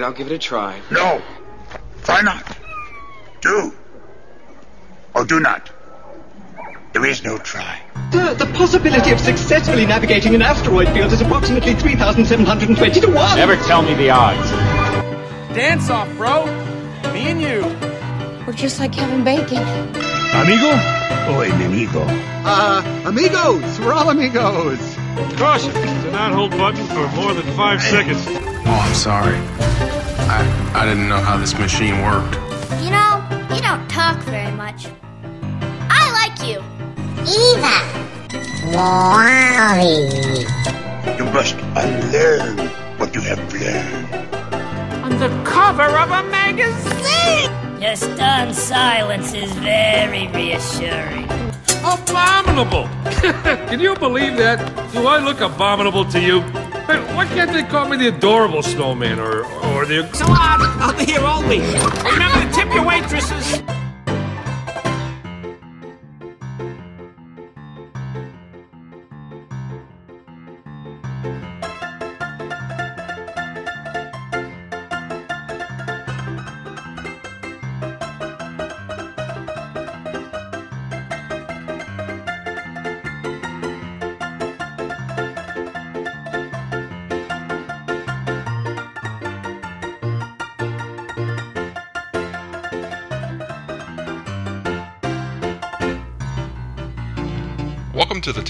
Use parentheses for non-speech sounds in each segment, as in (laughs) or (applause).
right, I'll give it a try. No. Try not. Do. Or do not. There is no try. The, the possibility of successfully navigating an asteroid field is approximately 3,720 to 1. Never tell me the odds. Dance off, bro. Me and you. We're just like Kevin Bacon. Amigo o enemigo? Uh, amigos! We're all amigos! Caution! Do not hold button for more than five seconds. Oh, I'm sorry. I I didn't know how this machine worked. You know, you don't talk very much. I like you. Eva. You must unlearn what you have learned. On the cover of a magazine! Your stunned silence is very reassuring. Abominable! (laughs) Can you believe that? Do I look abominable to you? Hey, why can't they call me the adorable snowman or or the Salad uh, out here only. Remember to tip your waitresses.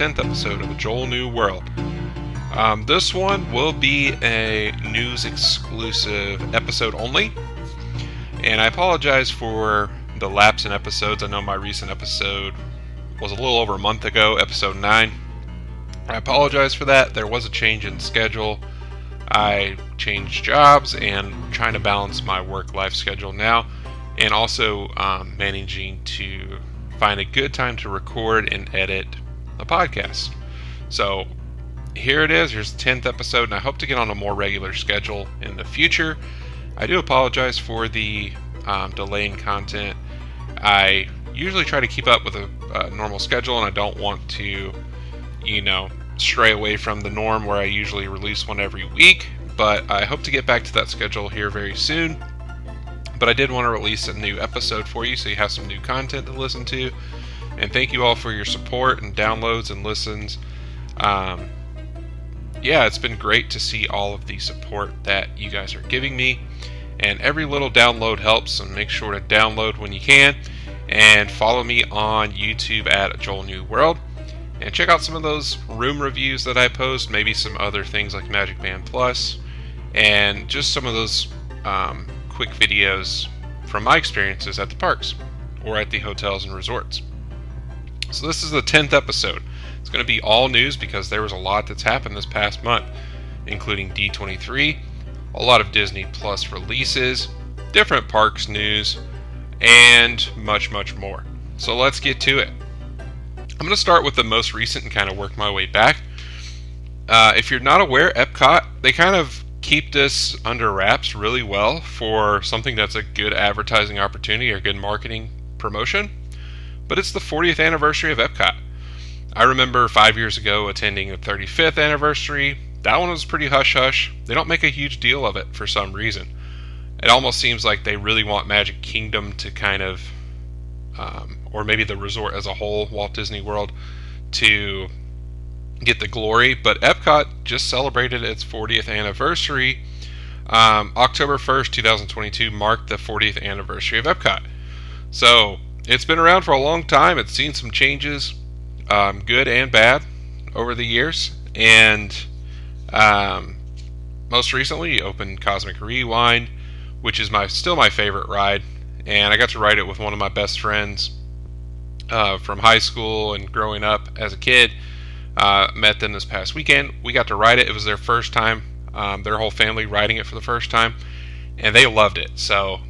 10th episode of A Joel New World. Um, this one will be a news exclusive episode only. And I apologize for the lapse in episodes. I know my recent episode was a little over a month ago, episode 9. I apologize for that. There was a change in schedule. I changed jobs and trying to balance my work life schedule now, and also um, managing to find a good time to record and edit a podcast. So here it is. Here's the 10th episode, and I hope to get on a more regular schedule in the future. I do apologize for the um, delay in content. I usually try to keep up with a, a normal schedule, and I don't want to, you know, stray away from the norm where I usually release one every week. But I hope to get back to that schedule here very soon. But I did want to release a new episode for you so you have some new content to listen to. And thank you all for your support and downloads and listens. Um, yeah, it's been great to see all of the support that you guys are giving me. And every little download helps, and make sure to download when you can. And follow me on YouTube at Joel New World. And check out some of those room reviews that I post, maybe some other things like Magic Band Plus, and just some of those um, quick videos from my experiences at the parks or at the hotels and resorts. So, this is the 10th episode. It's going to be all news because there was a lot that's happened this past month, including D23, a lot of Disney Plus releases, different parks news, and much, much more. So, let's get to it. I'm going to start with the most recent and kind of work my way back. Uh, if you're not aware, Epcot, they kind of keep this under wraps really well for something that's a good advertising opportunity or good marketing promotion. But it's the 40th anniversary of Epcot. I remember five years ago attending the 35th anniversary. That one was pretty hush hush. They don't make a huge deal of it for some reason. It almost seems like they really want Magic Kingdom to kind of, um, or maybe the resort as a whole, Walt Disney World, to get the glory. But Epcot just celebrated its 40th anniversary. Um, October 1st, 2022 marked the 40th anniversary of Epcot. So it's been around for a long time. It's seen some changes, um, good and bad, over the years. And um, most recently, opened Cosmic Rewind, which is my still my favorite ride. And I got to ride it with one of my best friends uh, from high school and growing up as a kid. Uh, met them this past weekend. We got to ride it. It was their first time, um, their whole family riding it for the first time, and they loved it. So um,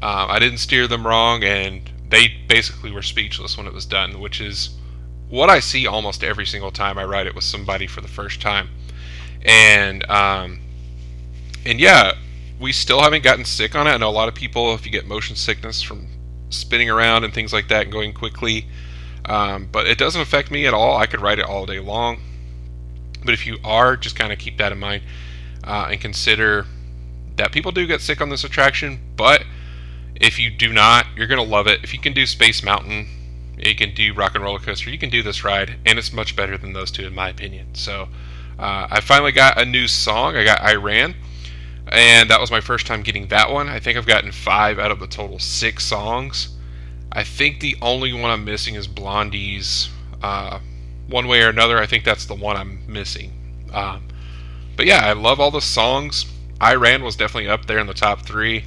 I didn't steer them wrong, and they basically were speechless when it was done, which is what I see almost every single time I ride it with somebody for the first time. And um, and yeah, we still haven't gotten sick on it. I know a lot of people, if you get motion sickness from spinning around and things like that and going quickly, um, but it doesn't affect me at all. I could ride it all day long. But if you are, just kind of keep that in mind uh, and consider that people do get sick on this attraction, but if you do not, you're going to love it. If you can do Space Mountain, you can do Rock and Roller Coaster, you can do this ride, and it's much better than those two, in my opinion. So uh, I finally got a new song. I got I Ran, and that was my first time getting that one. I think I've gotten five out of the total six songs. I think the only one I'm missing is Blondie's. Uh, one way or another, I think that's the one I'm missing. Um, but yeah, I love all the songs. I Ran was definitely up there in the top three.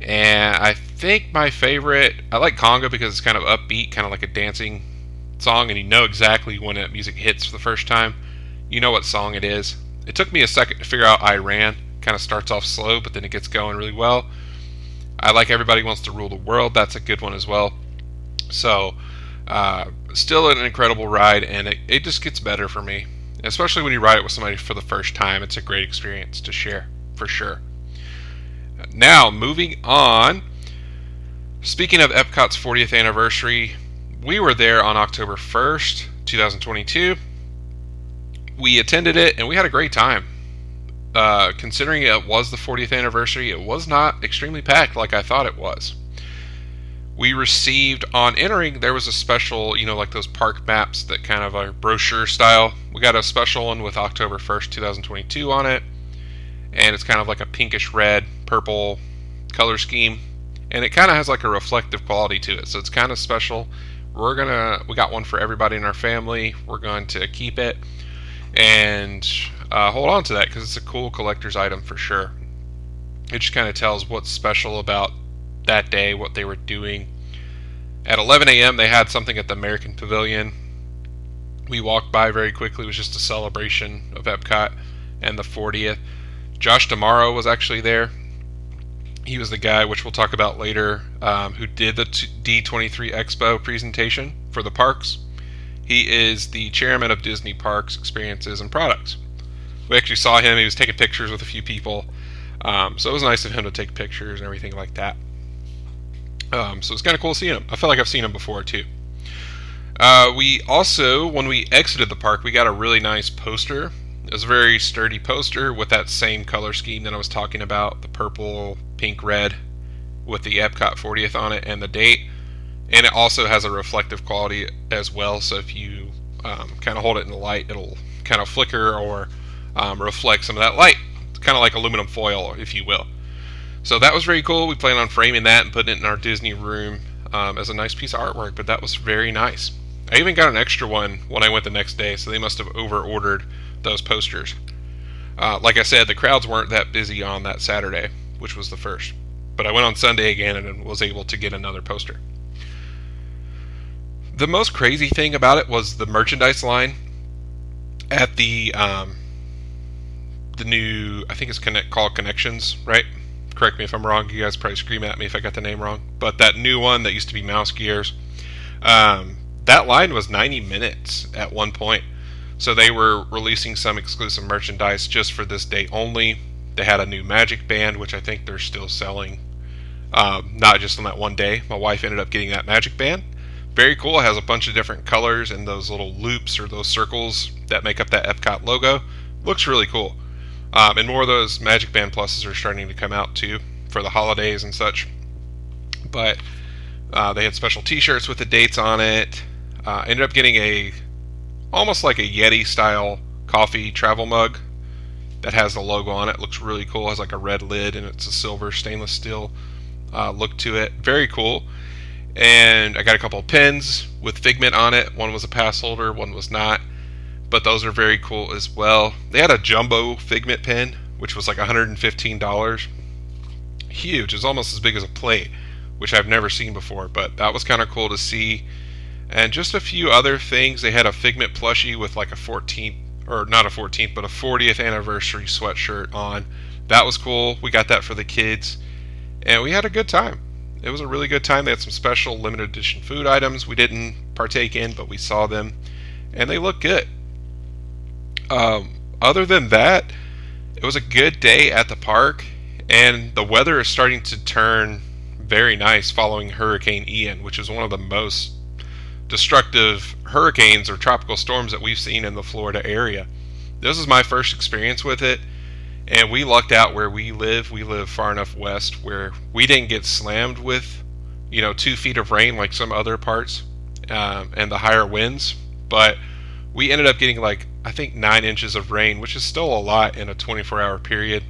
And I think my favorite, I like Conga because it's kind of upbeat, kind of like a dancing song, and you know exactly when that music hits for the first time. You know what song it is. It took me a second to figure out I Ran. Kind of starts off slow, but then it gets going really well. I like Everybody Wants to Rule the World. That's a good one as well. So, uh, still an incredible ride, and it, it just gets better for me. Especially when you ride it with somebody for the first time. It's a great experience to share, for sure. Now, moving on. Speaking of Epcot's 40th anniversary, we were there on October 1st, 2022. We attended it and we had a great time. Uh, considering it was the 40th anniversary, it was not extremely packed like I thought it was. We received on entering, there was a special, you know, like those park maps that kind of are brochure style. We got a special one with October 1st, 2022 on it and it's kind of like a pinkish red, purple color scheme, and it kind of has like a reflective quality to it. So it's kind of special. We're gonna we got one for everybody in our family. We're going to keep it and uh, hold on to that because it's a cool collector's item for sure. It just kind of tells what's special about that day, what they were doing. At 11 a.m., they had something at the American Pavilion. We walked by very quickly. It was just a celebration of Epcot and the 40th. Josh D'Amaro was actually there. He was the guy, which we'll talk about later, um, who did the D23 Expo presentation for the parks. He is the chairman of Disney Parks Experiences and Products. We actually saw him. He was taking pictures with a few people. Um, so it was nice of him to take pictures and everything like that. Um, so it's kind of cool seeing him. I feel like I've seen him before too. Uh, we also, when we exited the park, we got a really nice poster it was a very sturdy poster with that same color scheme that I was talking about the purple, pink, red with the Epcot 40th on it and the date. And it also has a reflective quality as well. So if you um, kind of hold it in the light, it'll kind of flicker or um, reflect some of that light. It's kind of like aluminum foil, if you will. So that was very cool. We plan on framing that and putting it in our Disney room um, as a nice piece of artwork, but that was very nice. I even got an extra one when I went the next day, so they must have over ordered those posters. Uh, like I said, the crowds weren't that busy on that Saturday, which was the first. But I went on Sunday again and was able to get another poster. The most crazy thing about it was the merchandise line at the um, the new I think it's connect called Connections, right? Correct me if I'm wrong. You guys probably scream at me if I got the name wrong. But that new one that used to be Mouse Gears, um, that line was 90 minutes at one point. So they were releasing some exclusive merchandise just for this day only. They had a new Magic Band, which I think they're still selling, um, not just on that one day. My wife ended up getting that Magic Band. Very cool. It has a bunch of different colors and those little loops or those circles that make up that Epcot logo. Looks really cool. Um, and more of those Magic Band Pluses are starting to come out too for the holidays and such. But uh, they had special T-shirts with the dates on it. Uh, ended up getting a almost like a Yeti style coffee travel mug that has the logo on it. Looks really cool. Has like a red lid and it's a silver stainless steel uh, look to it. Very cool. And I got a couple of pins with Figment on it. One was a pass holder, one was not. But those are very cool as well. They had a jumbo Figment pin, which was like $115. Huge. It's almost as big as a plate, which I've never seen before. But that was kind of cool to see and just a few other things. They had a Figment plushie with like a 14th, or not a 14th, but a 40th anniversary sweatshirt on. That was cool. We got that for the kids, and we had a good time. It was a really good time. They had some special limited edition food items we didn't partake in, but we saw them, and they look good. Um, other than that, it was a good day at the park, and the weather is starting to turn very nice following Hurricane Ian, which is one of the most destructive hurricanes or tropical storms that we've seen in the Florida area. This is my first experience with it, And we lucked out where we live. We live far enough west where we didn't get slammed with, you know, two feet of rain like some other parts um, and the higher winds. But we ended up getting like, I think, nine inches of rain, which is still a lot in a 24 hour period.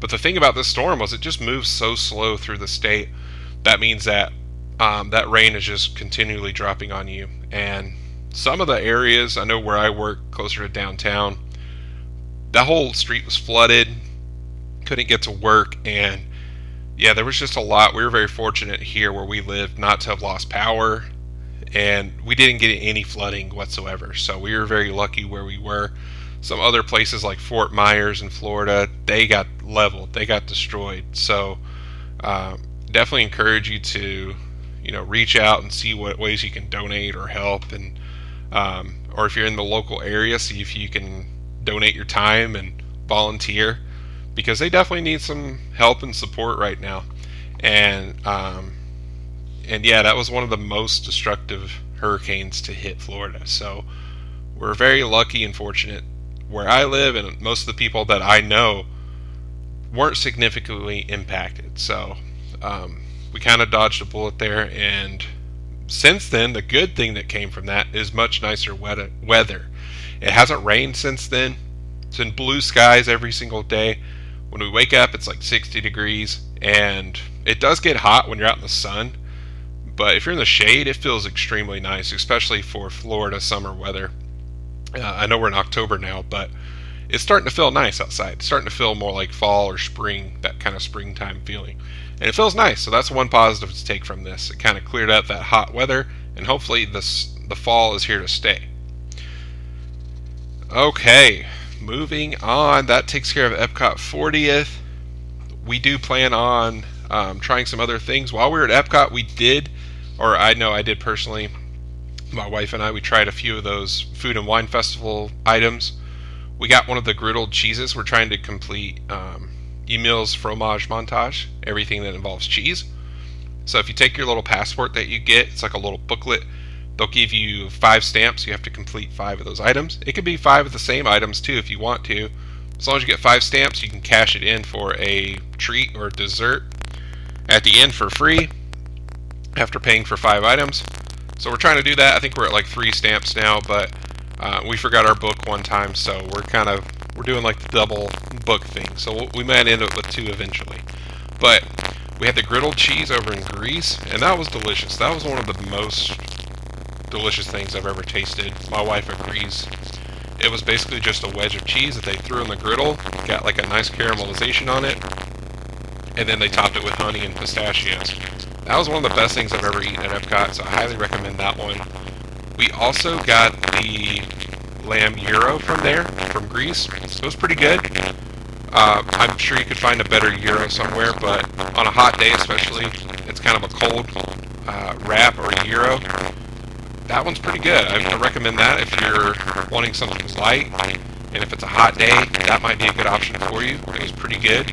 But the thing about this storm was it just moves so slow through the state. That means that um, that rain is just continually dropping on you. And some of the areas, I know where I work closer to downtown, that whole street was flooded. Couldn't get to work. And yeah, there was just a lot. We were very fortunate here where we lived not to have lost power. And we didn't get any flooding whatsoever. So we were very lucky where we were. Some other places like Fort Myers in Florida, they got leveled, they got destroyed. So um, definitely encourage you to you know reach out and see what ways you can donate or help. And um, or if you're in the local area see if you can donate your time and volunteer because they definitely need some help and support right now. And um, and yeah that was one of the most destructive hurricanes to hit Florida. So we're very lucky and fortunate. Where I live and most of the people that I know weren't significantly impacted. So um, we kind of dodged a bullet there. And since then, the good thing that came from that is much nicer weather. It hasn't rained since then. It's in blue skies every single day. When we wake up, it's like 60 degrees, and it does get hot when you're out in the sun. But if you're in the shade, it feels extremely nice, especially for Florida summer weather. Uh, I know we're in October now, but it's starting to feel nice outside. It's starting to feel more like fall or spring, that kind of springtime feeling and it feels nice. So that's one positive to take from this. It kind of cleared up that hot weather, and hopefully this the fall is here to stay. Okay, moving on. That takes care of Epcot 40th. We do plan on um, trying some other things. While we were at Epcot, we did, or I know I did personally. My wife and I, we tried a few of those food and wine festival items. We got one of the griddled cheeses. We're trying to complete um, Emile's fromage montage, everything that involves cheese. So if you take your little passport that you get, it's like a little booklet. They'll give you five stamps. You have to complete five of those items. It could be five of the same items too if you want to. As long as you get five stamps, you can cash it in for a treat or dessert at the end for free after paying for five items. So we're trying to do that. I think we're at like three stamps now, but uh, we forgot our book one time, so we're kind of we're doing like the double book thing. So we might end up with two eventually. But we had the griddled cheese over in Greece, and that was delicious. That was one of the most delicious things I've ever tasted. My wife agrees. It was basically just a wedge of cheese that they threw in the griddle, got like a nice caramelization on it, and then they topped it with honey and pistachios. That was one of the best things I've ever eaten at Epcot, so I highly recommend that one. We also got the lamb gyro from there, from Greece. It was pretty good. Uh, I'm sure you could find a better gyro somewhere, but on a hot day especially, it's kind of a cold uh, wrap or gyro. That one's pretty good. I, recommend that if you're wanting something light, and if it's a hot day, that might be a good option for you. It was pretty good.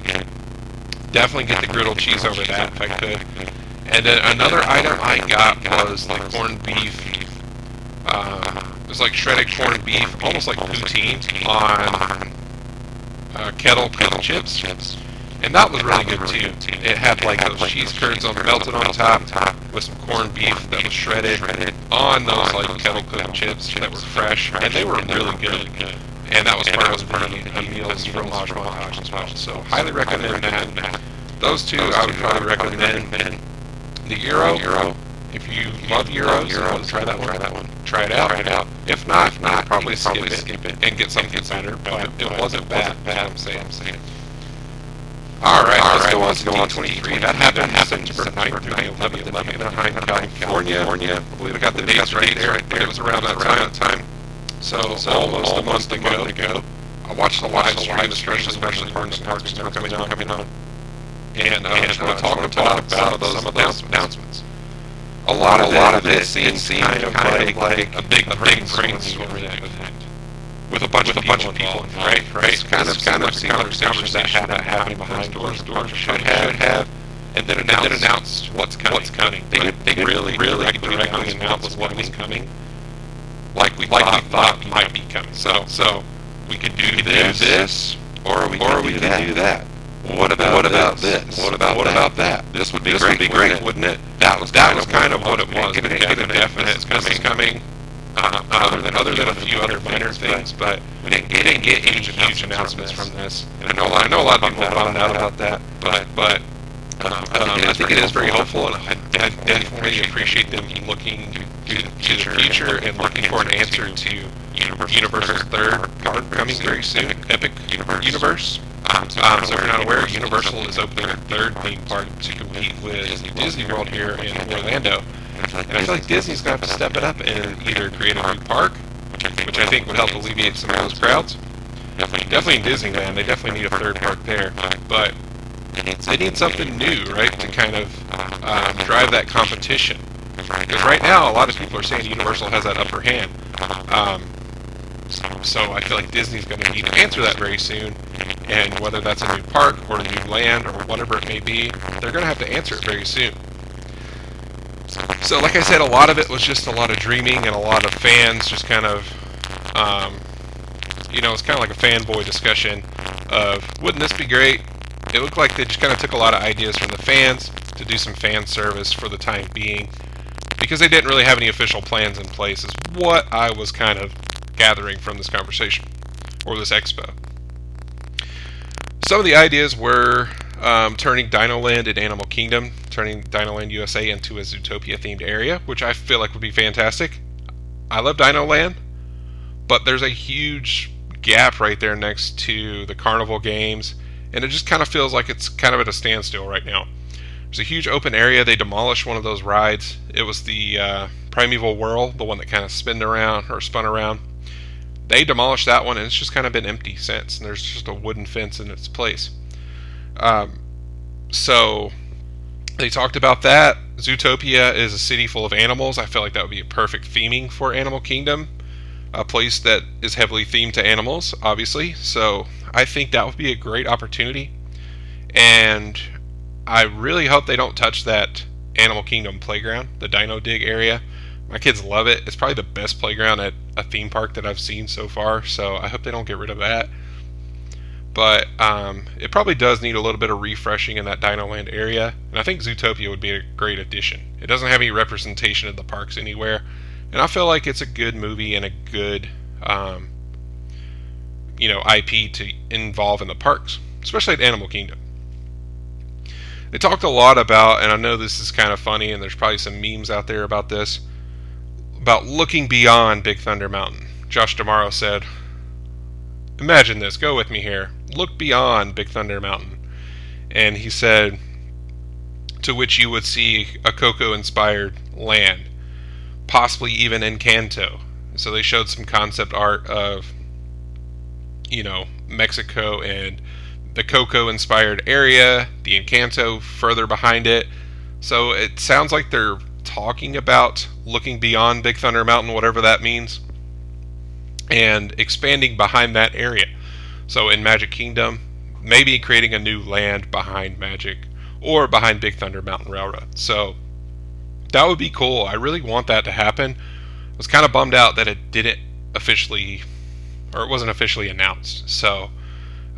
Definitely get the griddled cheese over that if I could. And then another item I got was the corned beef uh, it was like shredded corned beef, almost like poutine on uh, kettle kettle chips. And that was really good too. It had like those cheese curds on melted on top with some corned beef that was shredded on those like kettle cooked chips that were fresh, and they were really good. And that was part of the Emile's fromage montage as well. So highly recommend that. Those two I would probably recommend. The gyro, if you love gyros, Euro, try that one. Try that one. Try it out. Try it out. If not, if not, probably, probably skip, skip it, and get something better. But it, it wasn't bad. Bad. I'm saying. I'm saying. All right, All let's go on to go on 23. That happened, happened September 9th through the 11th, 11th in Anaheim, California. California. I believe I got the dates right there. Right there. It was around that time. time. So, so almost a month ago. ago. I watched the live stream, especially especially parks and parks that were coming on, coming on. And uh, I just want to talk about, about some of those announcements a lot of a lot of it seems kind of like, like a big a big brainstorm with a bunch of a bunch of people involved, right? Right. It's kind of kind of conversation that had that happening behind doors. Doors should have have and then announce, and then announce what's coming. What's coming. They, right? they, really, really directly announce what was coming, like we like thought, we thought might be coming. So, so we could do this, this Or are we going to do that? What about what about this? What about what about that? This would be this great, would be great, wouldn't it? That was that was kind of what it was. It had a definite coming coming. Uh, other than other than a few other minor things, but we didn't get, didn't get huge, huge announcements from this. And I know I know a lot of people found out about that, but but um, um, I think it is very helpful, and I, I definitely appreciate them looking to the future and looking for an answer to Universal's third part coming very soon, Epic Universe. So, um, so if you're not aware, Universal is opening a third theme park to compete with Disney World here in Orlando. And I feel like Disney's going to have to step it up and either create a new park, which I think would help alleviate some of those crowds. Definitely in Disneyland, they definitely need a third park there. But they need something new, right, to kind of um, drive that competition. Because right now, a lot of people are saying Universal has that upper hand. Um, so I feel like Disney's going to need to answer that very soon. And whether that's a new park or a new land or whatever it may be, they're going to have to answer it very soon. So, like I said, a lot of it was just a lot of dreaming and a lot of fans just kind of, um, you know, it's kind of like a fanboy discussion of, wouldn't this be great? It looked like they just kind of took a lot of ideas from the fans to do some fan service for the time being because they didn't really have any official plans in place, is what I was kind of gathering from this conversation or this expo. Some of the ideas were um, turning Dinoland and Animal Kingdom, turning Dinoland USA into a Zootopia themed area, which I feel like would be fantastic. I love Dinoland, but there's a huge gap right there next to the carnival games, and it just kind of feels like it's kind of at a standstill right now. There's a huge open area. They demolished one of those rides. It was the uh, Primeval Whirl, the one that kind of spinned around or spun around. They demolished that one, and it's just kind of been empty since. And there's just a wooden fence in its place. Um, so they talked about that. Zootopia is a city full of animals. I feel like that would be a perfect theming for Animal Kingdom, a place that is heavily themed to animals, obviously. So I think that would be a great opportunity. And I really hope they don't touch that Animal Kingdom playground, the Dino Dig area. My kids love it. It's probably the best playground at a theme park that I've seen so far, so I hope they don't get rid of that. But um, it probably does need a little bit of refreshing in that Dino Land area, and I think Zootopia would be a great addition. It doesn't have any representation of the parks anywhere, and I feel like it's a good movie and a good, um, you know, IP to involve in the parks, especially at Animal Kingdom. They talked a lot about, and I know this is kind of funny, and there's probably some memes out there about this, about looking beyond Big Thunder Mountain. Josh D'Amaro said, Imagine this, go with me here. Look beyond Big Thunder Mountain. And he said, to which you would see a Coco inspired land, possibly even Encanto. So they showed some concept art of, you know, Mexico and the Coco inspired area, the Encanto further behind it. So it sounds like they're talking about looking beyond Big Thunder Mountain, whatever that means, and expanding behind that area. So in Magic Kingdom, maybe creating a new land behind Magic or behind Big Thunder Mountain Railroad. So that would be cool. I really want that to happen. I was kind of bummed out that it didn't officially, or it wasn't officially announced. So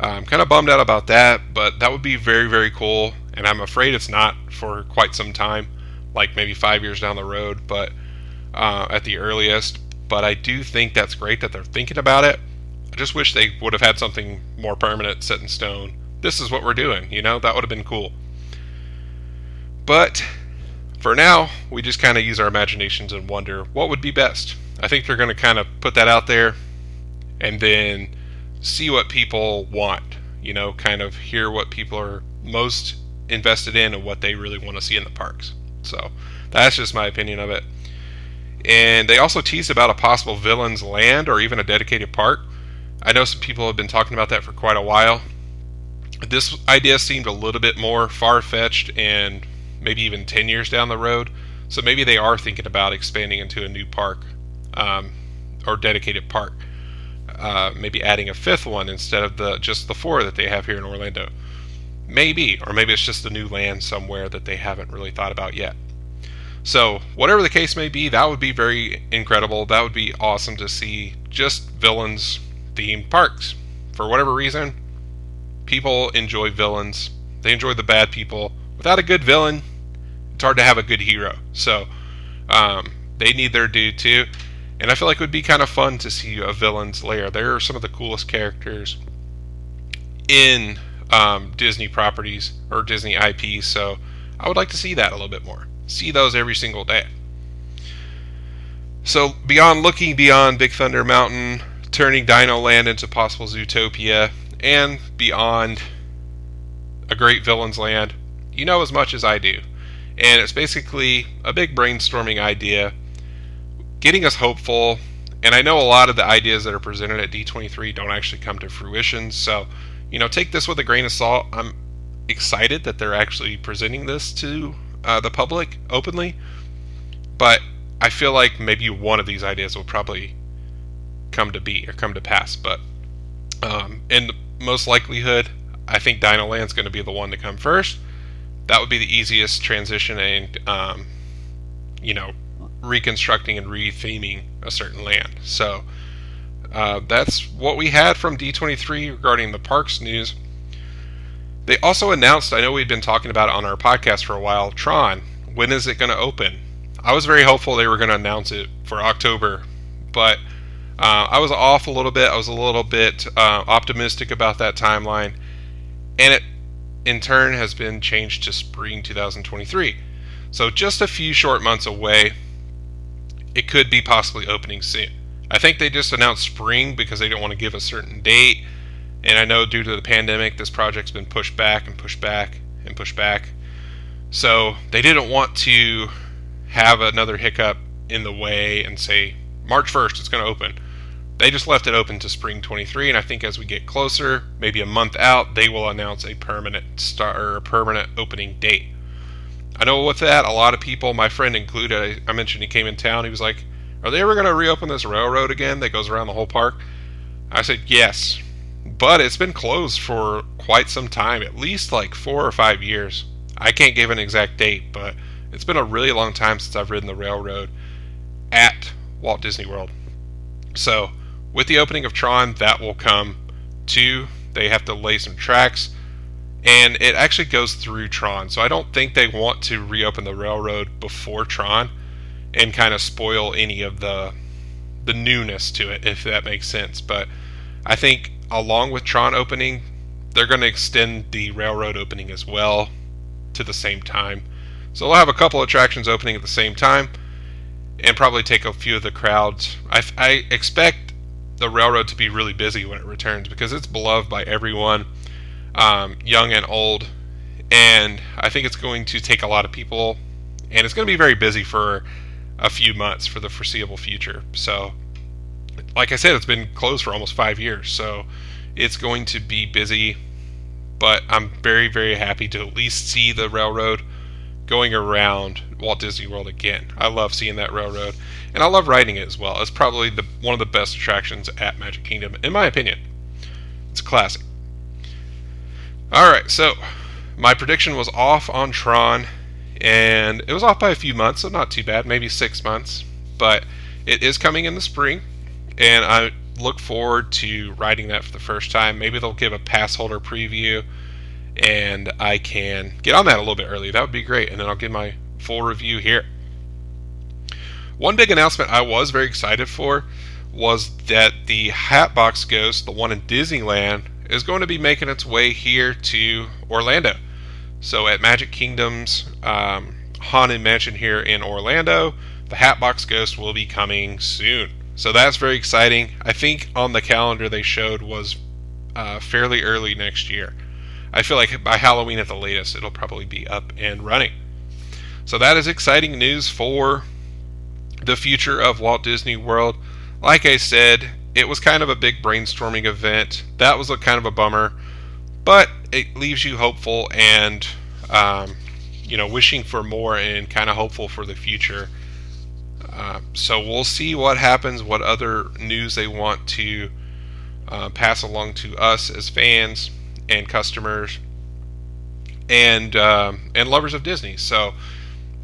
I'm kind of bummed out about that, but that would be very, very cool. And I'm afraid it's not for quite some time, like maybe five years down the road, but uh, at the earliest. But I do think that's great that they're thinking about it. I just wish they would have had something more permanent set in stone. This is what we're doing, you know? That would have been cool. But for now, we just kind of use our imaginations and wonder what would be best. I think they're going to kind of put that out there and then see what people want, you know, kind of hear what people are most invested in and what they really want to see in the parks. So that's just my opinion of it. And they also teased about a possible villain's land or even a dedicated park. I know some people have been talking about that for quite a while. This idea seemed a little bit more far fetched and maybe even 10 years down the road. So maybe they are thinking about expanding into a new park um, or dedicated park uh, maybe adding a fifth one instead of the just the four that they have here in Orlando. Maybe, or maybe it's just a new land somewhere that they haven't really thought about yet. So, whatever the case may be, that would be very incredible. That would be awesome to see just villains themed parks. For whatever reason, People enjoy villains. They enjoy the bad people. Without a good villain, it's hard to have a good hero. So um, they need their due too. And I feel like it would be kind of fun to see a villain's lair. They're some of the coolest characters in um, Disney properties or Disney IPs. So I would like to see that a little bit more. See those every single day. So beyond looking beyond Big Thunder Mountain, turning Dino Land into possible Zootopia, and beyond a great villain's land, you know as much as I do. And it's basically a big brainstorming idea, getting us hopeful. And I know a lot of the ideas that are presented at D23 don't actually come to fruition. So, you know, take this with a grain of salt. I'm excited that they're actually presenting this to uh, the public openly. But I feel like maybe one of these ideas will probably come to be or come to pass. But um, in most likelihood, I think Dino Land's going to be the one to come first. That would be the easiest transition and, um, you know, reconstructing and retheming a certain land. So uh, that's what we had from D23 regarding the parks news. They also announced, I know we'd been talking about it on our podcast for a while, Tron. When is it going to open? I was very hopeful they were going to announce it for October, but uh, I was off a little bit. I was a little bit uh, optimistic about that timeline, and it in turn has been changed to spring 2023. So just a few short months away. It could be possibly opening soon. I think they just announced spring because they don't want to give a certain date. And I know due to the pandemic, this project's been pushed back and pushed back and pushed back. So they didn't want to have another hiccup in the way and say March 1st it's going to open. They just left it open to spring 23, and I think as we get closer, maybe a month out, they will announce a permanent start or a permanent opening date. I know with that, a lot of people, my friend included, I, I mentioned he came in town. He was like, "Are they ever going to reopen this railroad again that goes around the whole park?" I said, "Yes, but it's been closed for quite some time, at least like four or five years. I can't give an exact date, but it's been a really long time since I've ridden the railroad at Walt Disney World. So, with the opening of Tron, that will come too. They have to lay some tracks, and it actually goes through Tron. So, I don't think they want to reopen the railroad before Tron and kind of spoil any of the the newness to it, if that makes sense. But I think along with Tron opening, they're going to extend the railroad opening as well to the same time. So they'll have a couple attractions opening at the same time, and probably take a few of the crowds. I, I expect the railroad to be really busy when it returns because it's beloved by everyone, um, young and old, and I think it's going to take a lot of people, and it's going to be very busy for a few months for the foreseeable future. So, like I said, it's been closed for almost five years, so it's going to be busy. But I'm very, very happy to at least see the railroad going around Walt Disney World again. I love seeing that railroad, and I love riding it as well. It's probably the one of the best attractions at Magic Kingdom, in my opinion. It's a classic. All right, so my prediction was off on Tron, and it was off by a few months, so not too bad, maybe six months. But it is coming in the spring, and I look forward to riding that for the first time. Maybe they'll give a pass holder preview and I can get on that a little bit early. That would be great, and then I'll give my full review here. One big announcement I was very excited for was that the Hatbox Ghost, the one in Disneyland, is going to be making its way here to Orlando. So at Magic Kingdom's um, Haunted Mansion here in Orlando, the Hatbox Ghost will be coming soon. So that's very exciting. I think on the calendar they showed was uh, fairly early next year. I feel like by Halloween at the latest, it'll probably be up and running. So that is exciting news for the future of Walt Disney World. Like I said, it was kind of a big brainstorming event. That was a kind of a bummer, but it leaves you hopeful and um, you know wishing for more and kind of hopeful for the future. Uh, so we'll see what happens, what other news they want to uh, pass along to us as fans and customers and um, and lovers of Disney. So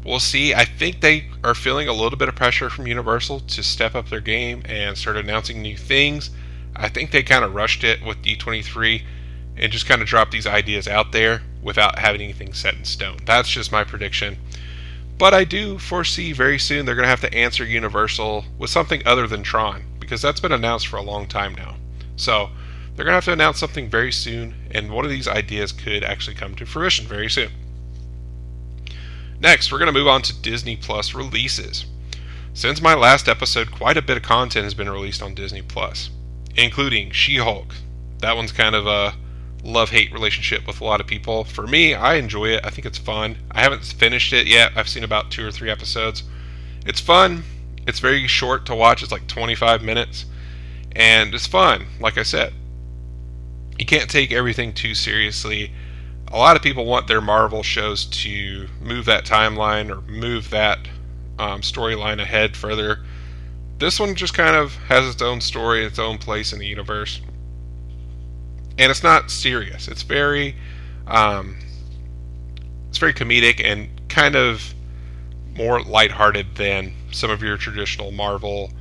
we'll see. I think they are feeling a little bit of pressure from Universal to step up their game and start announcing new things. I think they kind of rushed it with D23 and just kind of drop these ideas out there without having anything set in stone. That's just my prediction. But I do foresee very soon they're going to have to answer Universal with something other than Tron because that's been announced for a long time now. So they're going to have to announce something very soon, and one of these ideas could actually come to fruition very soon. Next, we're going to move on to Disney Plus releases. Since my last episode, quite a bit of content has been released on Disney Plus, including She Hulk. That one's kind of a love hate relationship with a lot of people. For me, I enjoy it. I think it's fun. I haven't finished it yet. I've seen about two or three episodes. It's fun. It's very short to watch. It's like 25 minutes. And it's fun, like I said. You can't take everything too seriously. A lot of people want their Marvel shows to move that timeline or move that um, storyline ahead further. This one just kind of has its own story, its own place in the universe and it's not serious. It's very, um, it's very comedic and kind of more lighthearted than some of your traditional Marvel,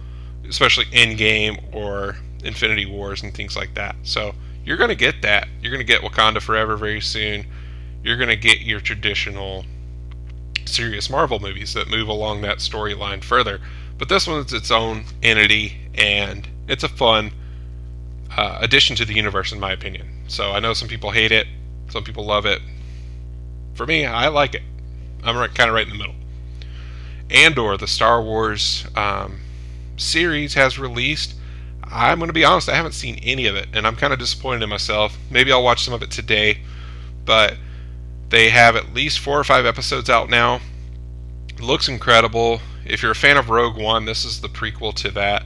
especially Endgame or Infinity Wars and things like that. So you're going to get that. You're going to get Wakanda Forever very soon. You're going to get your traditional serious Marvel movies that move along that storyline further. But this one's its own entity, and it's a fun, uh, addition to the universe, in my opinion. So I know some people hate it, some people love it. For me, I like it. I'm right, kind of right in the middle. Andor, the Star Wars um, series, has released. I'm going to be honest, I haven't seen any of it, and I'm kind of disappointed in myself. Maybe I'll watch some of it today, but they have at least four or five episodes out now. Looks incredible. If you're a fan of Rogue One, this is the prequel to that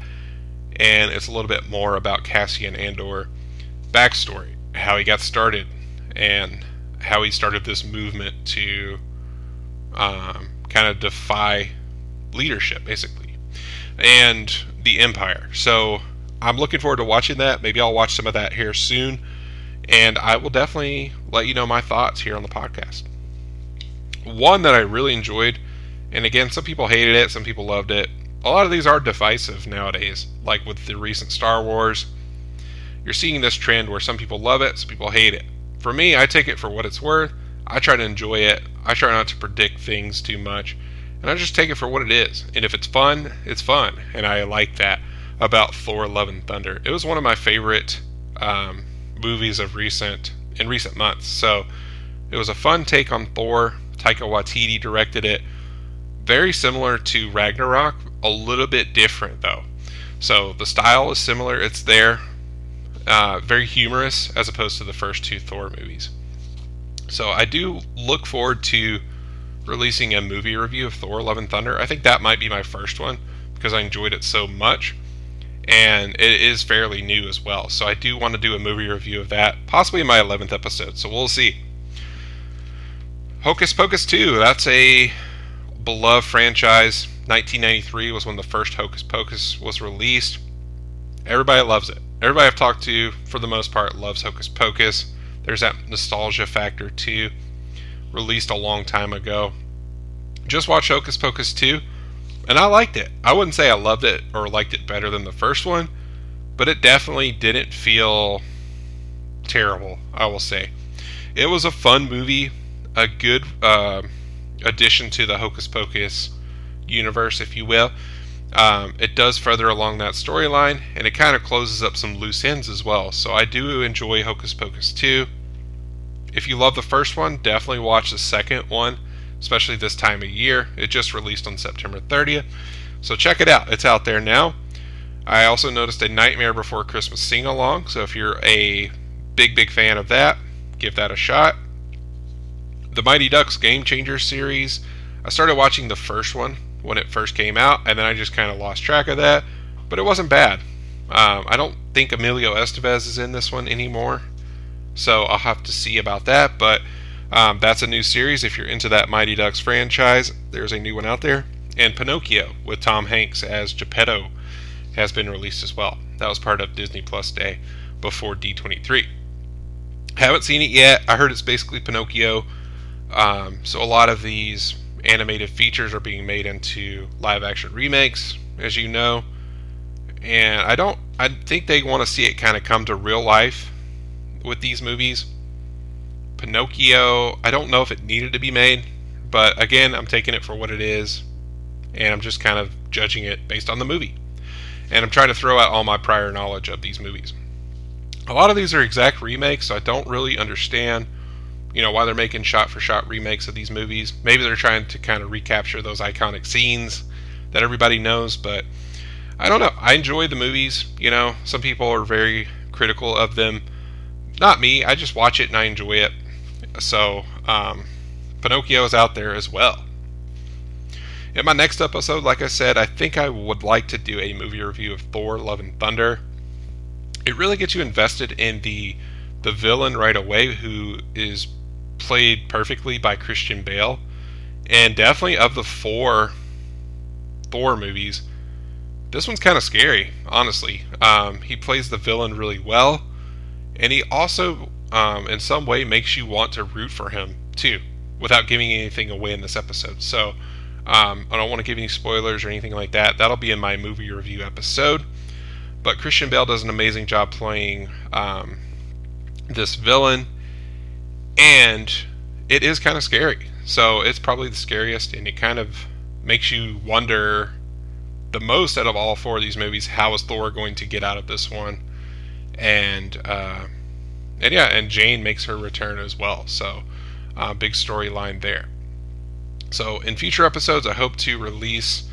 and it's a little bit more about Cassian Andor backstory, how he got started, and how he started this movement to um, kind of defy leadership, basically, and the Empire. So I'm looking forward to watching that. Maybe I'll watch some of that here soon, and I will definitely let you know my thoughts here on the podcast. One that I really enjoyed, and again, some people hated it, some people loved it a lot of these are divisive nowadays, like with the recent Star Wars. You're seeing this trend where some people love it, some people hate it. For me, I take it for what it's worth. I try to enjoy it. I try not to predict things too much. And I just take it for what it is. And if it's fun, it's fun. And I like that about Thor Love and Thunder. It was one of my favorite um, movies of recent in recent months. So it was a fun take on Thor. Taika Waititi directed it. Very similar to Ragnarok, a little bit different though. So the style is similar, it's there, uh, very humorous as opposed to the first two Thor movies. So I do look forward to releasing a movie review of Thor: Love and Thunder. I think that might be my first one because I enjoyed it so much, and it is fairly new as well. So I do want to do a movie review of that, possibly in my 11th episode. So we'll see. Hocus Pocus 2, that's a beloved franchise. 1993 was when the first Hocus Pocus was released. Everybody loves it. Everybody I've talked to, for the most part, loves Hocus Pocus. There's that nostalgia factor too. Released a long time ago. Just watched Hocus Pocus 2, and I liked it. I wouldn't say I loved it or liked it better than the first one, but it definitely didn't feel terrible, I will say. It was a fun movie, a good uh, addition to the Hocus Pocus universe, if you will. Um, it does further along that storyline, and it kind of closes up some loose ends as well. So I do enjoy Hocus Pocus 2. If you love the first one, definitely watch the second one, especially this time of year. It just released on September 30th. So check it out. It's out there now. I also noticed a Nightmare Before Christmas sing along, so if you're a big, big fan of that, give that a shot. The Mighty Ducks Game Changer series. I started watching the first one when it first came out, and then I just kind of lost track of that. But it wasn't bad. Um, I don't think Emilio Estevez is in this one anymore, so I'll have to see about that. But um, that's a new series. If you're into that Mighty Ducks franchise, there's a new one out there. And Pinocchio with Tom Hanks as Geppetto has been released as well. That was part of Disney Plus Day before D23. Haven't seen it yet. I heard it's basically Pinocchio. Um, so a lot of these animated features are being made into live action remakes, as you know. And I don't I think they want to see it kind of come to real life with these movies. Pinocchio, I don't know if it needed to be made, but again, I'm taking it for what it is, and I'm just kind of judging it based on the movie. And I'm trying to throw out all my prior knowledge of these movies. A lot of these are exact remakes, so I don't really understand, you know, why they're making shot-for-shot remakes of these movies. Maybe they're trying to kind of recapture those iconic scenes that everybody knows, but I don't know. I enjoy the movies. You know, some people are very critical of them. Not me. I just watch it and I enjoy it. So, um, Pinocchio is out there as well. In my next episode, like I said, I think I would like to do a movie review of Thor: Love and Thunder. It really gets you invested in the the villain right away, who is played perfectly by Christian Bale, and definitely of the four Thor movies, this one's kind of scary, honestly. Um, he plays the villain really well, and he also, um, in some way, makes you want to root for him too, without giving anything away in this episode. So, um, I don't want to give any spoilers or anything like that. That'll be in my movie review episode. But Christian Bale does an amazing job playing um, this villain, and it is kind of scary. So it's probably the scariest, and it kind of makes you wonder the most out of all four of these movies. How is Thor going to get out of this one? And uh, and yeah, and Jane makes her return as well. So uh, big storyline there. So in future episodes, I hope to release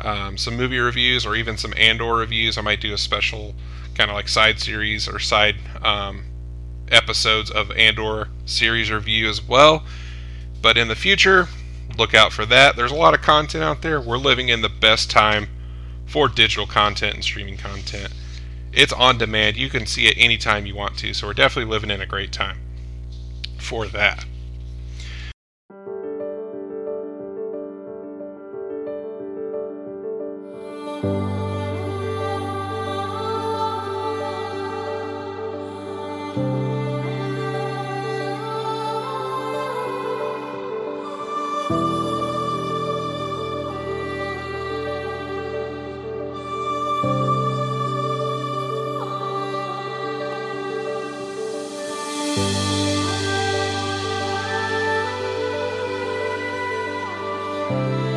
um, some movie reviews or even some Andor reviews. I might do a special kind of like side series or side um, episodes of Andor series review as well. But in the future, look out for that. There's a lot of content out there. We're living in the best time for digital content and streaming content. It's on demand. You can see it anytime you want to. So we're definitely living in a great time for that. Uh,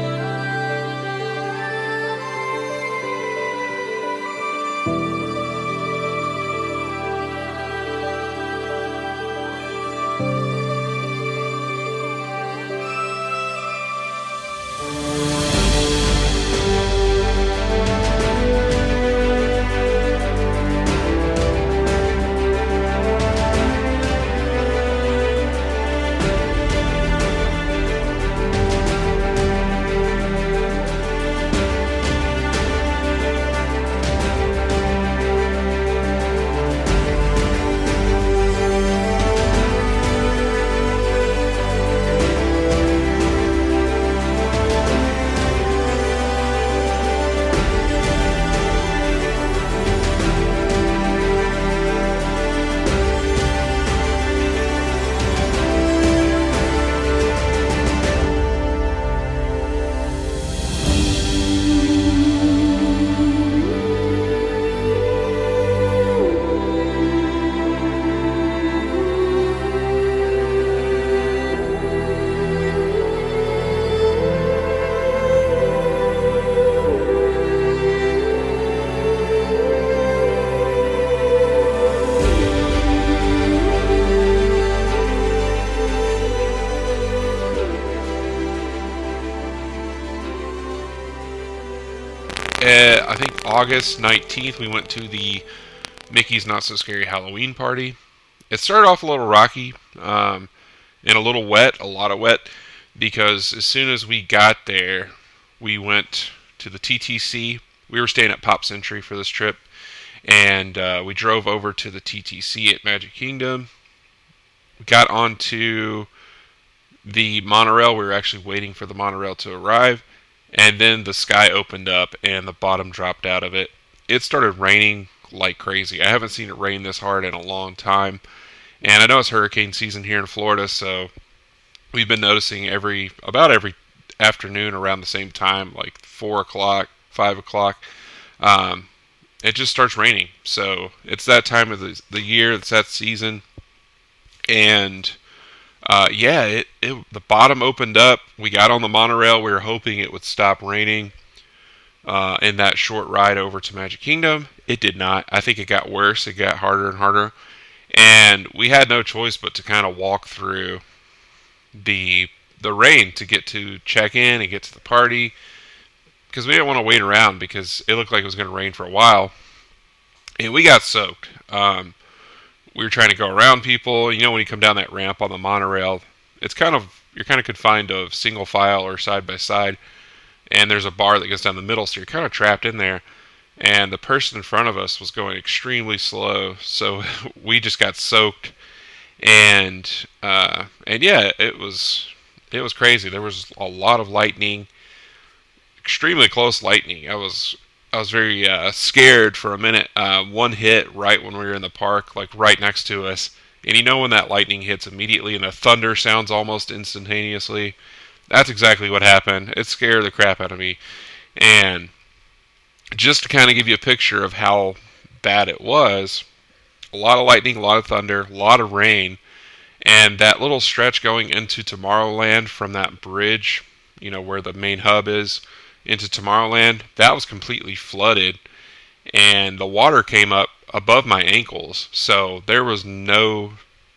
August 19th, we went to the Mickey's Not So Scary Halloween party. It started off a little rocky um, and a little wet, a lot of wet, because as soon as we got there, we went to the TTC. We were staying at Pop Century for this trip, and uh, we drove over to the TTC at Magic Kingdom. We got onto the monorail. We were actually waiting for the monorail to arrive and then the sky opened up and the bottom dropped out of it. It started raining like crazy. I haven't seen it rain this hard in a long time. And I know it's hurricane season here in Florida, so we've been noticing every about every afternoon around the same time, like four o'clock, five o'clock. Um, it just starts raining. So it's that time of the, the year, it's that season. and uh, yeah, it, it the bottom opened up. We got on the monorail. We were hoping it would stop raining uh, in that short ride over to Magic Kingdom. It did not. I think it got worse. It got harder and harder, and we had no choice but to kind of walk through the the rain to get to check in and get to the party because we didn't want to wait around because it looked like it was going to rain for a while, and we got soaked. Um, we were trying to go around people. You know, when you come down that ramp on the monorail, it's kind of you're kind of confined to single file or side by side, and there's a bar that goes down the middle, so you're kind of trapped in there. And the person in front of us was going extremely slow, so (laughs) we just got soaked. And uh, and yeah, it was it was crazy. There was a lot of lightning, extremely close lightning. I was I was very uh, scared for a minute. Uh, one hit right when we were in the park, like right next to us, and you know when that lightning hits immediately and the thunder sounds almost instantaneously. That's exactly what happened. It scared the crap out of me, and just to kind of give you a picture of how bad it was, a lot of lightning, a lot of thunder, a lot of rain, and that little stretch going into Tomorrowland from that bridge, you know where the main hub is into Tomorrowland, that was completely flooded, and the water came up above my ankles, so there was no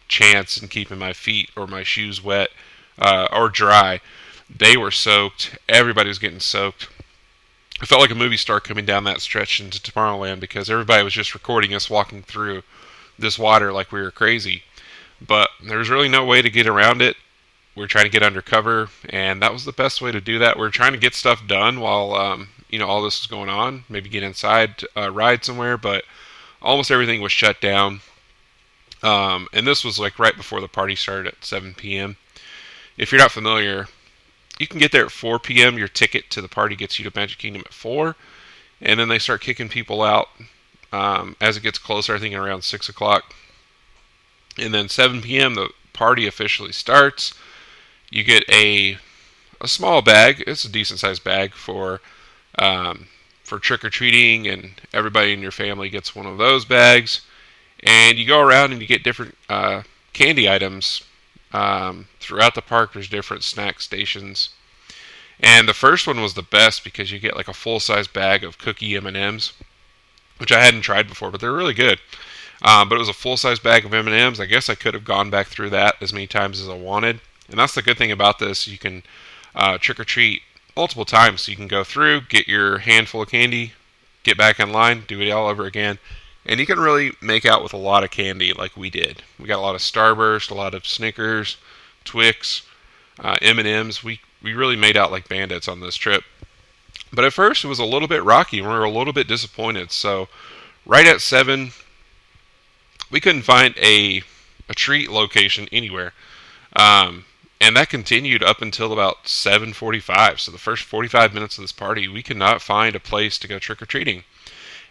chance in keeping my feet or my shoes wet uh, or dry. They were soaked. Everybody was getting soaked. I felt like a movie star coming down that stretch into Tomorrowland because everybody was just recording us walking through this water like we were crazy. But there was really no way to get around it we are trying to get undercover, and that was the best way to do that. We are trying to get stuff done while um, you know all this was going on. Maybe get inside, uh, ride somewhere, but almost everything was shut down. Um, and this was like right before the party started at 7 p.m. If you're not familiar, you can get there at 4 p.m. Your ticket to the party gets you to Magic Kingdom at 4, and then they start kicking people out um, as it gets closer. I think around 6 o'clock, and then 7 p.m. the party officially starts you get a a small bag. It's a decent sized bag for um, for trick or treating, and everybody in your family gets one of those bags. And you go around and you get different uh, candy items um, throughout the park. There's different snack stations, and the first one was the best because you get like a full size bag of cookie M and M's, which I hadn't tried before, but they're really good. Um, but it was a full size bag of M and M's. I guess I could have gone back through that as many times as I wanted. And that's the good thing about this. You can uh, trick or treat multiple times. So you can go through, get your handful of candy, get back in line, do it all over again. And you can really make out with a lot of candy like we did. We got a lot of Starburst, a lot of Snickers, Twix, uh, M&Ms. We, we really made out like bandits on this trip. But at first it was a little bit rocky we were a little bit disappointed. So right at 7, we couldn't find a, a treat location anywhere. Um, and that continued up until about 7:45. So the first 45 minutes of this party, we could not find a place to go trick or treating.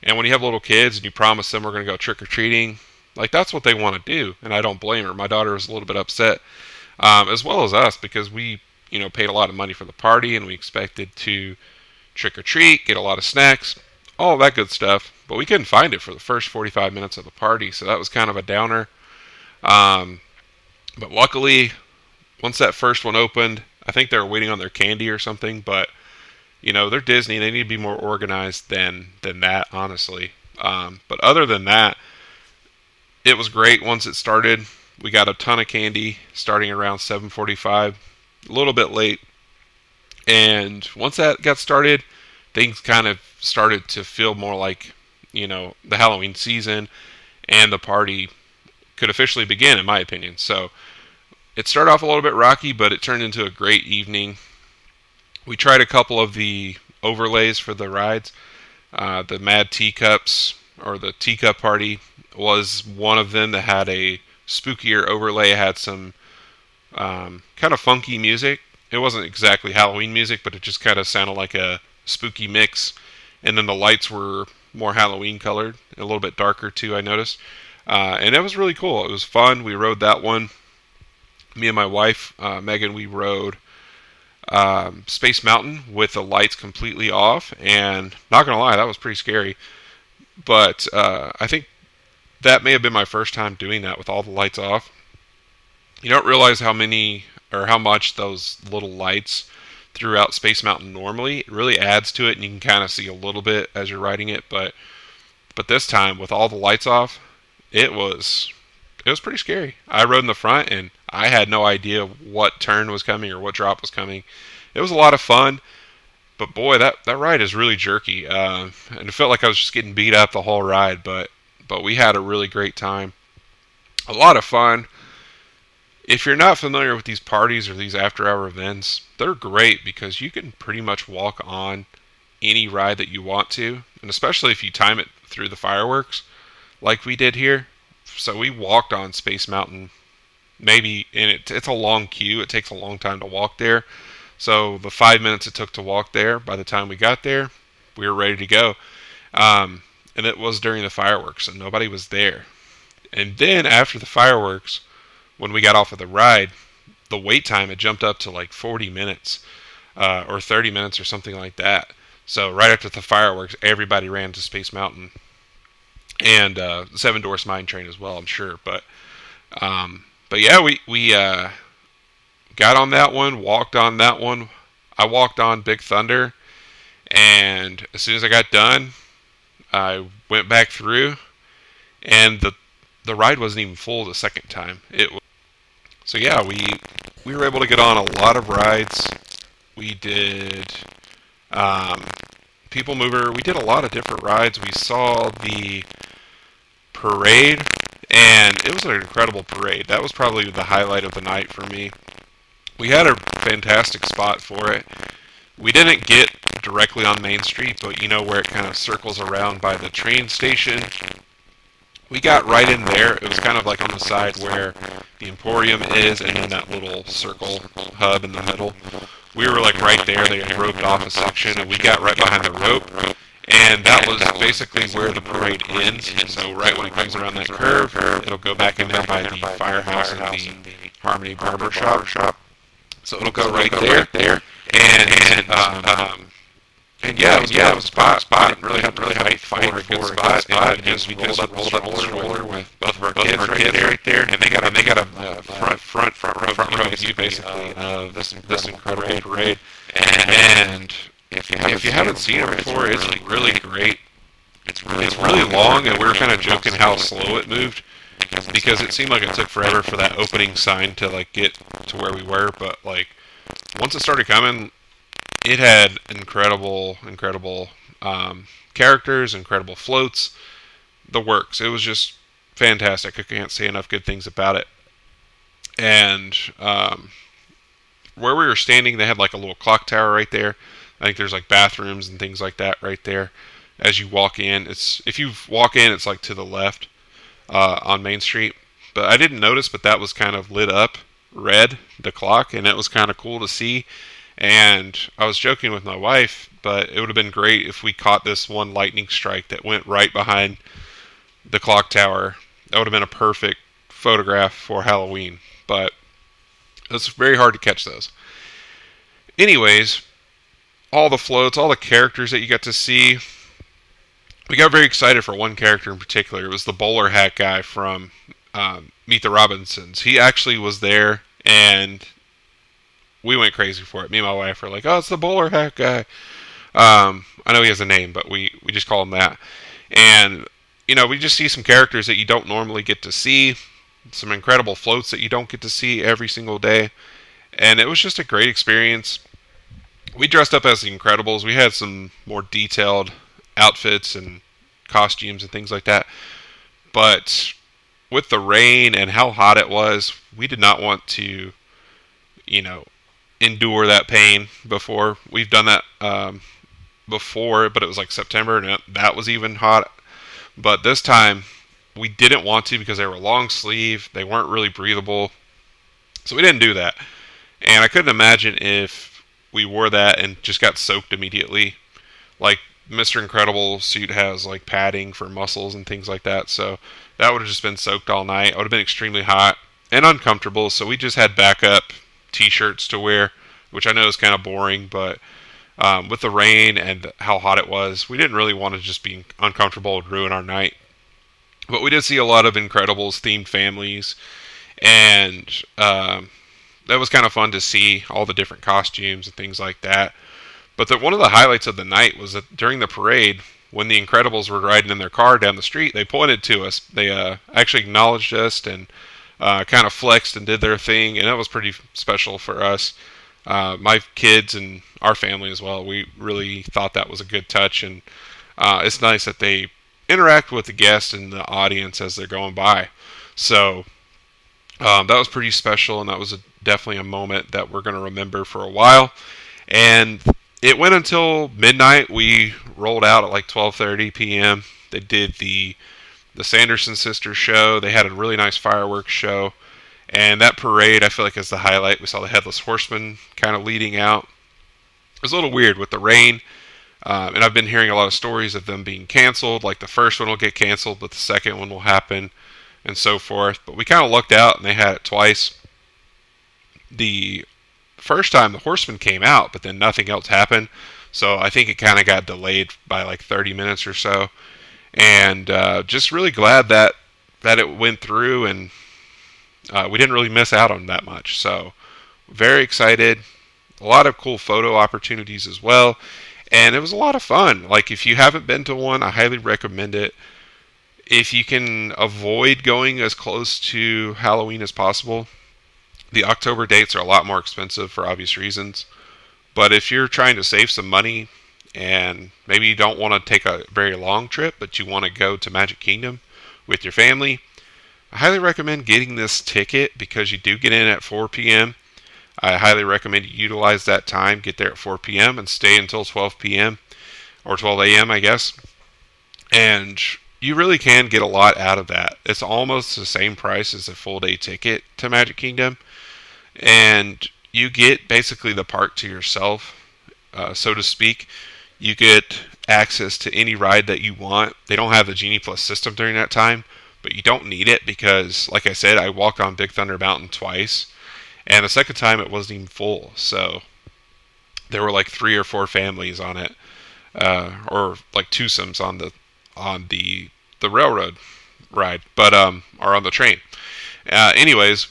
And when you have little kids and you promise them we're going to go trick or treating, like that's what they want to do, and I don't blame her. My daughter was a little bit upset, um, as well as us, because we, you know, paid a lot of money for the party and we expected to trick or treat, get a lot of snacks, all that good stuff. But we couldn't find it for the first 45 minutes of the party, so that was kind of a downer. Um, but luckily, once that first one opened, I think they were waiting on their candy or something. But you know, they're Disney; they need to be more organized than than that, honestly. Um, but other than that, it was great once it started. We got a ton of candy starting around 7:45, a little bit late. And once that got started, things kind of started to feel more like, you know, the Halloween season and the party could officially begin in my opinion. So, it started off a little bit rocky, but it turned into a great evening. We tried a couple of the overlays for the rides. Uh, the Mad Teacups or the Teacup Party was one of them that had a spookier overlay. It had some um, kind of funky music. It wasn't exactly Halloween music, but it just kind of sounded like a spooky mix. And then the lights were more Halloween colored, a little bit darker too. I noticed, uh, and it was really cool. It was fun. We rode that one me and my wife, uh, Megan, we rode um, Space Mountain with the lights completely off, and not gonna lie, that was pretty scary. But uh, I think that may have been my first time doing that with all the lights off. you don't realize how many or how much those little lights throughout Space Mountain normally it really adds to it, and you can kind of see a little bit as you're riding it. But but this time with all the lights off, it was it was pretty scary. I rode in the front and I had no idea what turn was coming or what drop was coming. It was a lot of fun, but boy, that that ride is really jerky, uh, and it felt like I was just getting beat up the whole ride. But but we had a really great time, a lot of fun. If you're not familiar with these parties or these after-hour events, they're great because you can pretty much walk on any ride that you want to, and especially if you time it through the fireworks, like we did here. So we walked on Space Mountain, maybe, and it, it's a long queue. It takes a long time to walk there. So the five minutes it took to walk there, by the time we got there, we were ready to go. Um, and it was during the fireworks, and nobody was there. And then after the fireworks, when we got off of the ride, the wait time had jumped up to like 40 minutes uh, or 30 minutes or something like that. So right after the fireworks, everybody ran to Space Mountain and uh, Seven Dwarfs Mine Train as well, I'm sure. But um, but yeah, we we uh, got on that one, walked on that one. I walked on Big Thunder, and as soon as I got done, I went back through, and the the ride wasn't even full the second time. It was, so yeah, we we were able to get on a lot of rides. We did um, People Mover. We did a lot of different rides. We saw the parade, and it was an incredible parade. That was probably the highlight of the night for me. We had a fantastic spot for it. We didn't get directly on Main Street, but you know where it kind of circles around by the train station. We got right in there. It was kind of like on the side where the Emporium is, and then that little circle hub in the middle. We were like right there. They roped off a section, and we got right behind the rope. And that was basically where the parade ends. So right when it comes around that curve, it'll go back in there by the firehouse and the Harmony Barber Shop. So it'll go right there. And and um, and yeah, it was, yeah, it was a spot, spot. Really to really fight, fight for a good spot. spot. And we just rolled up the stroller with both of our kids, right, there, right there, and they got a, they got a uh, front front front row front row view basically of this this incredible parade. And if you haven't, if you haven't seen it before, it's really, really great. It's really, it's really long, and we were kind of joking how slow it moved because it seemed like it took forever for that opening sign to like get to where we were. But like once it started coming, it had incredible, incredible um, characters, incredible floats, the works. It was just fantastic. I can't say enough good things about it. And um, where we were standing, they had like a little clock tower right there. I think there's like bathrooms and things like that right there. As you walk in, it's if you walk in, it's like to the left uh, on Main Street. But I didn't notice, but that was kind of lit up red, the clock, and it was kind of cool to see. And I was joking with my wife, but it would have been great if we caught this one lightning strike that went right behind the clock tower. That would have been a perfect photograph for Halloween, but it's very hard to catch those. Anyways, all the floats, all the characters that you got to see. We got very excited for one character in particular. It was the bowler hat guy from um, Meet the Robinsons. He actually was there, and we went crazy for it. Me and my wife were like, "Oh, it's the bowler hat guy." Um, I know he has a name, but we we just call him that. And you know, we just see some characters that you don't normally get to see, some incredible floats that you don't get to see every single day, and it was just a great experience we dressed up as the Incredibles. We had some more detailed outfits and costumes and things like that. But with the rain and how hot it was, we did not want to, you know, endure that pain before. We've done that um, before, but it was like September and that was even hot. But this time we didn't want to because they were long sleeve, they weren't really breathable. So we didn't do that. And I couldn't imagine if we wore that and just got soaked immediately. Like Mr. Incredible suit has like padding for muscles and things like that, so that would have just been soaked all night. It would have been extremely hot and uncomfortable, so we just had backup t-shirts to wear, which I know is kind of boring, but um, with the rain and how hot it was, we didn't really want to just be uncomfortable and ruin our night. But we did see a lot of Incredibles themed families, and um, that was kind of fun to see all the different costumes and things like that. But the, one of the highlights of the night was that during the parade, when the Incredibles were riding in their car down the street, they pointed to us. They uh, actually acknowledged us and uh, kind of flexed and did their thing, and that was pretty special for us. Uh, my kids and our family as well. We really thought that was a good touch, and uh, it's nice that they interact with the guests and the audience as they're going by. So um, that was pretty special, and that was a, definitely a moment that we're going to remember for a while. And it went until midnight. We rolled out at like 12:30 p.m. They did the the Sanderson sisters show. They had a really nice fireworks show, and that parade I feel like is the highlight. We saw the headless horseman kind of leading out. It was a little weird with the rain. Um, and I've been hearing a lot of stories of them being canceled. Like the first one will get canceled, but the second one will happen, and so forth. But we kind of lucked out, and they had it twice. The first time the Horseman came out, but then nothing else happened. So I think it kind of got delayed by like 30 minutes or so, and uh, just really glad that that it went through, and uh, we didn't really miss out on that much. So very excited. A lot of cool photo opportunities as well and it was a lot of fun. Like if you haven't been to one, I highly recommend it. If you can avoid going as close to Halloween as possible, the October dates are a lot more expensive for obvious reasons. But if you're trying to save some money and maybe you don't want to take a very long trip, but you want to go to Magic Kingdom with your family, I highly recommend getting this ticket because you do get in at 4 p.m. I highly recommend you utilize that time. Get there at 4 p.m. and stay until 12 p.m. or 12 a.m. I guess. And you really can get a lot out of that. It's almost the same price as a full day ticket to Magic Kingdom, and you get basically the park to yourself, uh, so to speak. You get access to any ride that you want. They don't have the Genie Plus system during that time, but you don't need it because, like I said, I walked on Big Thunder Mountain twice and the second time it wasn't even full. So there were like three or four families on it, uh, or like twosomes on the on the the railroad ride, but um, or on the train. Uh, anyways,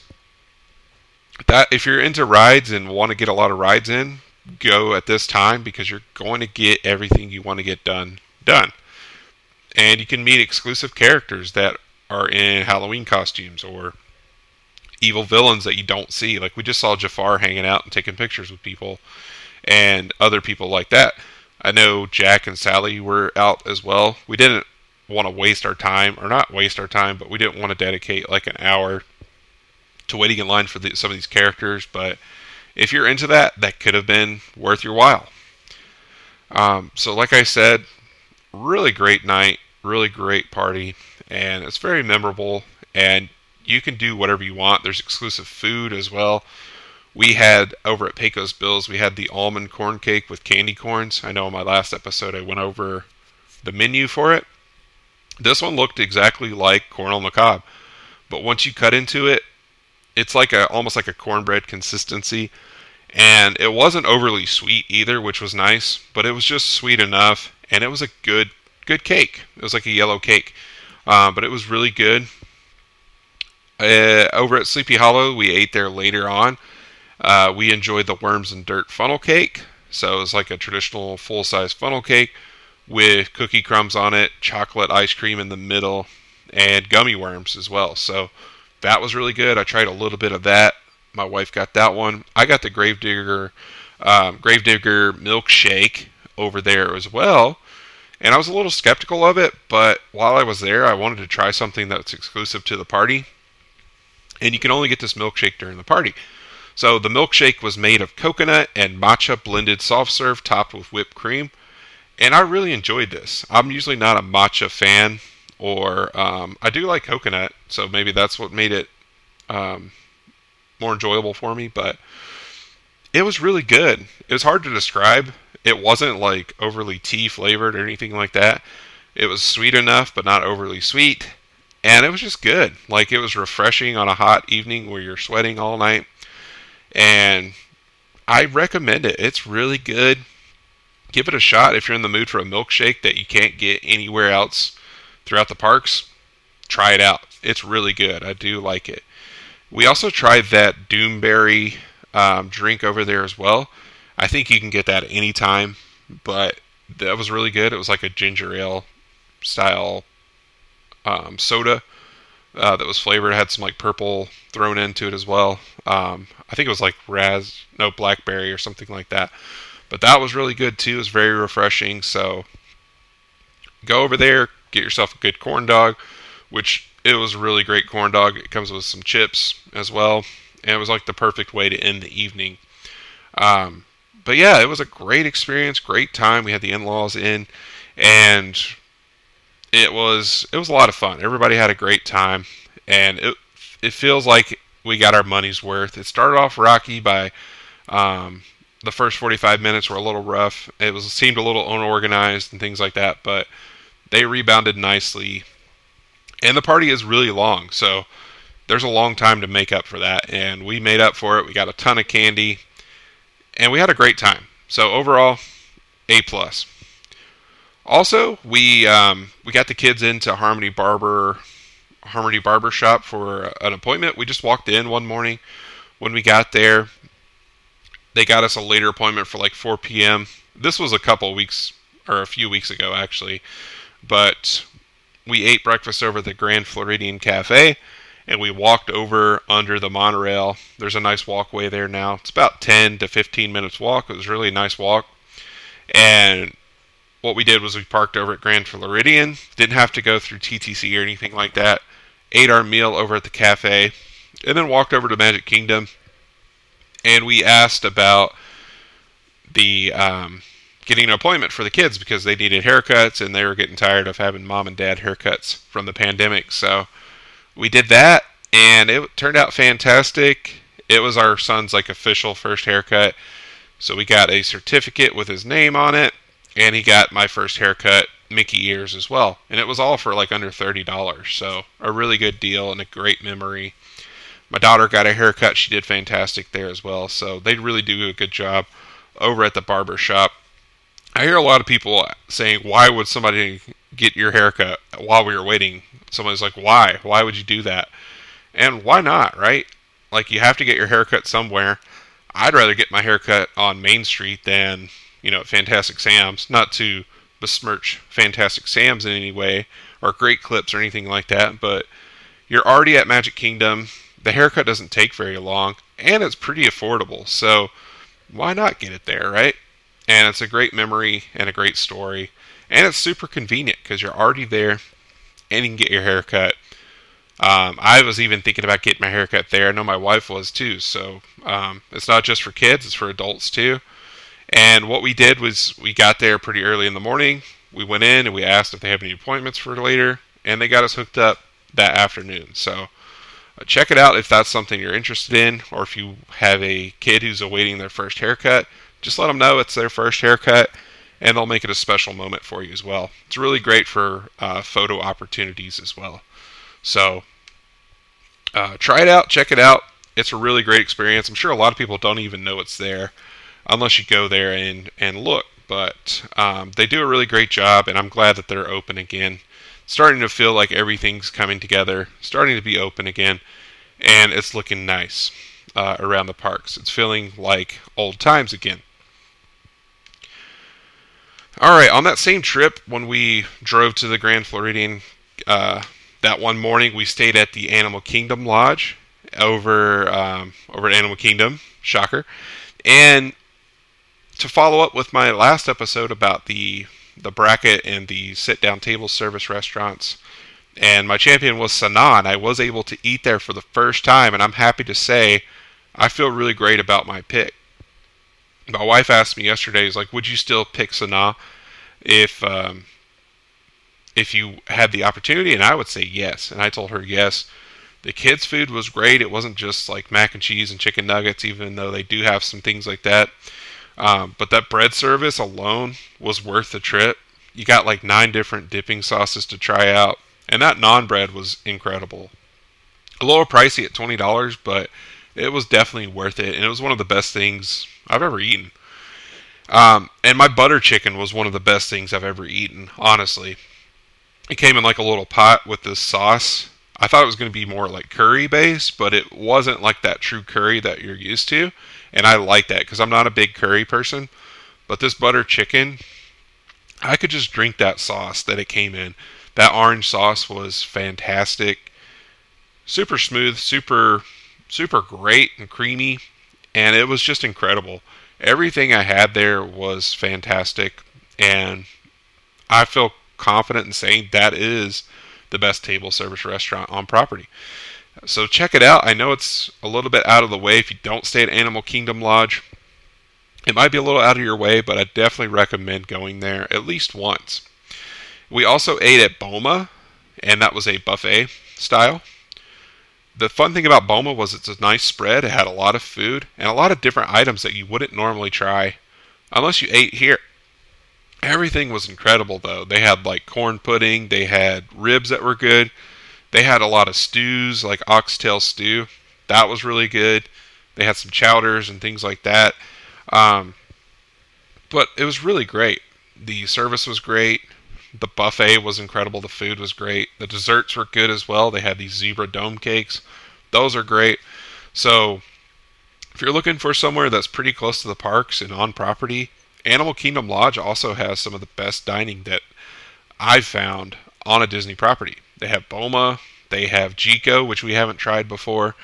that if you're into rides and want to get a lot of rides in, go at this time because you're going to get everything you want to get done done, and you can meet exclusive characters that are in Halloween costumes or evil villains that you don't see. Like we just saw Jafar hanging out and taking pictures with people and other people like that. I know Jack and Sally were out as well. We didn't want to waste our time, or not waste our time, but we didn't want to dedicate like an hour to waiting in line for the, some of these characters. But if you're into that, that could have been worth your while. Um, so, like I said, really great night, really great party, and it's very memorable. And you can do whatever you want. There's exclusive food as well. We had over at Pecos Bills, we had the almond corn cake with candy corns. I know in my last episode I went over the menu for it. This one looked exactly like corn on the cob, but once you cut into it, it's like a almost like a cornbread consistency, and it wasn't overly sweet either, which was nice. But it was just sweet enough, and it was a good good cake. It was like a yellow cake, uh, but it was really good. Uh, over at Sleepy Hollow, we ate there later on. Uh, we enjoyed the worms and dirt funnel cake. So it was like a traditional full size funnel cake with cookie crumbs on it, chocolate ice cream in the middle, and gummy worms as well. So that was really good. I tried a little bit of that. My wife got that one. I got the Gravedigger um, Gravedigger milkshake over there as well. And I was a little skeptical of it, but while I was there, I wanted to try something that's exclusive to the party and you can only get this milkshake during the party. So the milkshake was made of coconut and matcha blended soft serve topped with whipped cream, and I really enjoyed this. I'm usually not a matcha fan, or um, I do like coconut, so maybe that's what made it um, more enjoyable for me. But it was really good. It was hard to describe. It wasn't like overly tea flavored or anything like that. It was sweet enough, but not overly sweet and it was just good. Like it was refreshing on a hot evening where you're sweating all night, and I recommend it. It's really good. Give it a shot if you're in the mood for a milkshake that you can't get anywhere else throughout the parks. Try it out. It's really good. I do like it. We also tried that Doomberry um, drink over there as well. I think you can get that anytime, but that was really good. It was like a ginger ale style um, soda uh, that was flavored. It had some like purple thrown into it as well. Um, I think it was like raz, no blackberry or something like that. But that was really good too. It was very refreshing. So go over there, get yourself a good corn dog, which it was a really great corn dog. It comes with some chips as well, and it was like the perfect way to end the evening. Um, but yeah, it was a great experience, great time. We had the in-laws in, and it was it was a lot of fun. Everybody had a great time, and it it feels like we got our money's worth. It started off rocky by um, the first 45 minutes were a little rough. It was seemed a little unorganized and things like that, but they rebounded nicely. And the party is really long, so there's a long time to make up for that, and we made up for it. We got a ton of candy, and we had a great time. So overall, A plus. Also, we um, we got the kids into Harmony Barber Harmony Barber Shop for an appointment. We just walked in one morning when we got there. They got us a later appointment for like 4 p.m. This was a couple weeks or a few weeks ago actually, but we ate breakfast over at the Grand Floridian Cafe and we walked over under the monorail. There's a nice walkway there now. It's about 10 to 15 minutes walk. It was really a nice walk. And what we did was we parked over at Grand Floridian. Didn't have to go through TTC or anything like that. Ate our meal over at the cafe, and then walked over to Magic Kingdom. And we asked about the um, getting an appointment for the kids because they needed haircuts and they were getting tired of having mom and dad haircuts from the pandemic. So we did that, and it turned out fantastic. It was our son's like official first haircut. So we got a certificate with his name on it and he got my first haircut, Mickey ears as well, and it was all for like under thirty dollars. So a really good deal and a great memory. My daughter got a haircut; she did fantastic there as well. So they really do a good job over at the barber shop. I hear a lot of people saying, "Why would somebody get your haircut while we were waiting?" Somebody's like, "Why? Why would you do that?" And why not, right? Like you have to get your haircut somewhere. I'd rather get my haircut on Main Street than you know, Fantastic Sam's. Not to besmirch Fantastic Sam's in any way, or Great Clips or anything like that, but you're already at Magic Kingdom. The haircut doesn't take very long, and it's pretty affordable. So why not get it there, right? And it's a great memory and a great story, and it's super convenient because you're already there, and you can get your haircut. Um, I was even thinking about getting my haircut there. I know my wife was too. So um, it's not just for kids; it's for adults too. And what we did was we got there pretty early in the morning. We went in and we asked if they have any appointments for later, and they got us hooked up that afternoon. So uh, check it out if that's something you're interested in, or if you have a kid who's awaiting their first haircut. Just let them know it's their first haircut, and they'll make it a special moment for you as well. It's really great for uh, photo opportunities as well. So uh, try it out, check it out. It's a really great experience. I'm sure a lot of people don't even know it's there unless you go there and and look. But um, they do a really great job, and I'm glad that they're open again. Starting to feel like everything's coming together, starting to be open again, and it's looking nice uh, around the parks. It's feeling like old times again. All right, on that same trip, when we drove to the Grand Floridian uh, that one morning, we stayed at the Animal Kingdom Lodge over um, over at Animal Kingdom. Shocker, and to follow up with my last episode about the the bracket and the sit down table service restaurants, and my champion was Sanaa. I was able to eat there for the first time, and I'm happy to say I feel really great about my pick. My wife asked me yesterday, "Is like, would you still pick Sanaa if um, if you had the opportunity?" And I would say yes, and I told her yes. The kids' food was great. It wasn't just like mac and cheese and chicken nuggets, even though they do have some things like that. Um, but that bread service alone was worth the trip. You got like nine different dipping sauces to try out, and that naan bread was incredible. A little pricey at twenty dollars, but it was definitely worth it, and it was one of the best things I've ever eaten. Um, and my butter chicken was one of the best things I've ever eaten, honestly. It came in like a little pot with this sauce. I thought it was going to be more like curry based, but it wasn't like that true curry that you're used to. And I like that because I'm not a big curry person. But this butter chicken, I could just drink that sauce that it came in. That orange sauce was fantastic. Super smooth, super, super great and creamy. And it was just incredible. Everything I had there was fantastic. And I feel confident in saying that is the best table service restaurant on property. So check it out. I know it's a little bit out of the way if you don't stay at Animal Kingdom Lodge. It might be a little out of your way, but I definitely recommend going there at least once. We also ate at Boma, and that was a buffet style. The fun thing about Boma was it's a nice spread. It had a lot of food and a lot of different items that you wouldn't normally try unless you ate here. Everything was incredible though. They had like corn pudding, they had ribs that were good. They had a lot of stews, like oxtail stew. That was really good. They had some chowders and things like that. Um, but it was really great. The service was great. The buffet was incredible. The food was great. The desserts were good as well. They had these zebra dome cakes. Those are great. So, if you're looking for somewhere that's pretty close to the parks and on property, Animal Kingdom Lodge also has some of the best dining that I've found on a Disney property. They have Boma, they have Jiko, which we haven't tried before.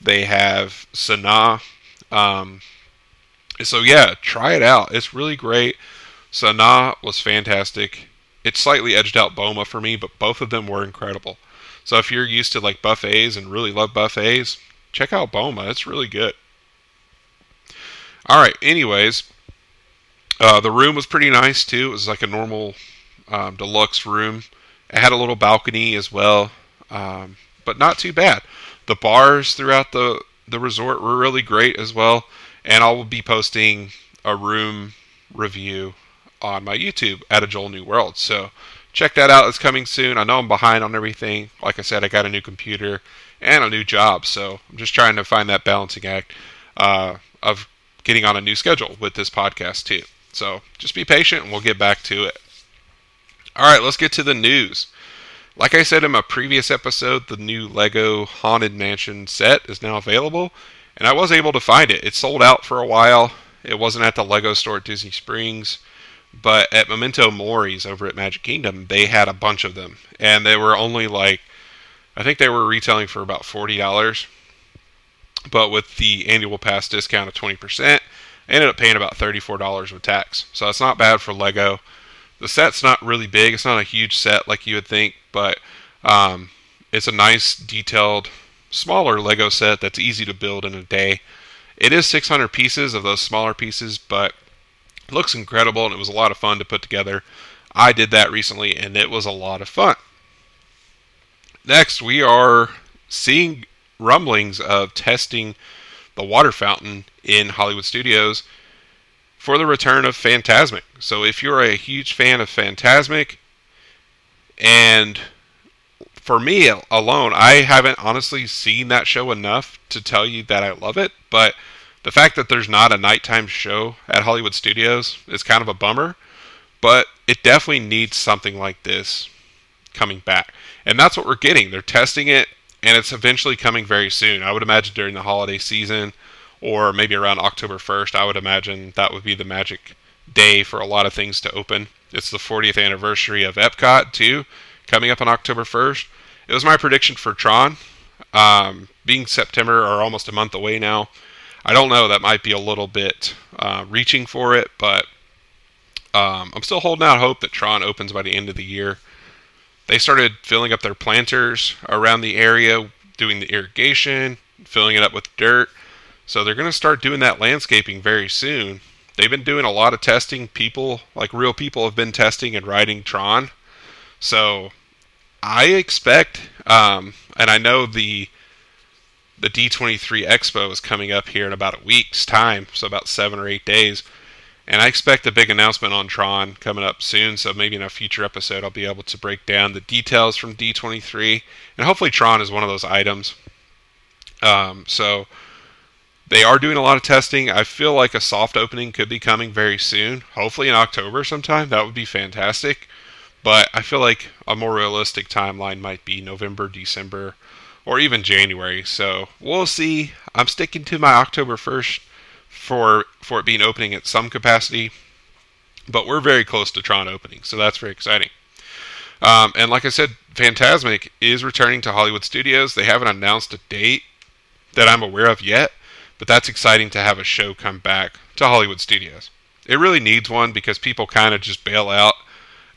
They have Sanaa. Um, so yeah, try it out. It's really great. Sanaa was fantastic. It slightly edged out Boma for me, but both of them were incredible. So if you're used to like buffets and really love buffets, check out Boma. It's really good. All right. Anyways, uh, the room was pretty nice too. It was like a normal um, deluxe room. It had a little balcony as well, um, but not too bad. The bars throughout the the resort were really great as well, and I will be posting a room review on my YouTube at a Joel New World. So check that out. It's coming soon. I know I'm behind on everything. Like I said, I got a new computer and a new job, so I'm just trying to find that balancing act uh, of getting on a new schedule with this podcast too. So just be patient and we'll get back to it. All right, let's get to the news. Like I said in my previous episode, the new Lego Haunted Mansion set is now available, and I was able to find it. It sold out for a while. It wasn't at the Lego store at Disney Springs, but at Memento Mori's over at Magic Kingdom, they had a bunch of them, and they were only like, I think they were retailing for about forty dollars, but with the annual pass discount of twenty percent, I ended up paying about $34 with tax. So it's not bad for Lego. The set's not really big. It's not a huge set like you would think, but um, it's a nice, detailed, smaller Lego set that's easy to build in a day. It is 600 pieces of those smaller pieces, but looks incredible and it was a lot of fun to put together. I did that recently and it was a lot of fun. Next, we are seeing rumblings of testing the water fountain in Hollywood Studios for the return of Fantasmic. So if you're a huge fan of Fantasmic, and for me alone, I haven't honestly seen that show enough to tell you that I love it, but the fact that there's not a nighttime show at Hollywood Studios is kind of a bummer, but it definitely needs something like this coming back. And that's what we're getting. They're testing it and it's eventually coming very soon. I would imagine during the holiday season or maybe around October 1st. I would imagine that would be the magic day for a lot of things to open. It's the 40th anniversary of Epcot, too, coming up on October 1st. It was my prediction for Tron, um, being September or almost a month away now. I don't know, that might be a little bit uh, reaching for it, but um, I'm still holding out hope that Tron opens by the end of the year. They started filling up their planters around the area, doing the irrigation, filling it up with dirt. So they're going to start doing that landscaping very soon. They've been doing a lot of testing. People, like real people, have been testing and riding Tron. So I expect, um, and I know the the D23 Expo is coming up here in about a week's time, so about seven or eight days. And I expect a big announcement on Tron coming up soon. So maybe in a future episode, I'll be able to break down the details from D23. And hopefully, Tron is one of those items. Um, so they are doing a lot of testing. I feel like a soft opening could be coming very soon. Hopefully in October sometime. That would be fantastic. but I feel like a more realistic timeline might be November, December, or even January. So we'll see. I'm sticking to my October 1st for for it being opening at some capacity, but we're very close to Tron opening, so that's very exciting. Um, and like I said, Fantasmic is returning to Hollywood Studios. They haven't announced a date that I'm aware of yet, but that's exciting to have a show come back to Hollywood Studios. It really needs one because people kind of just bail out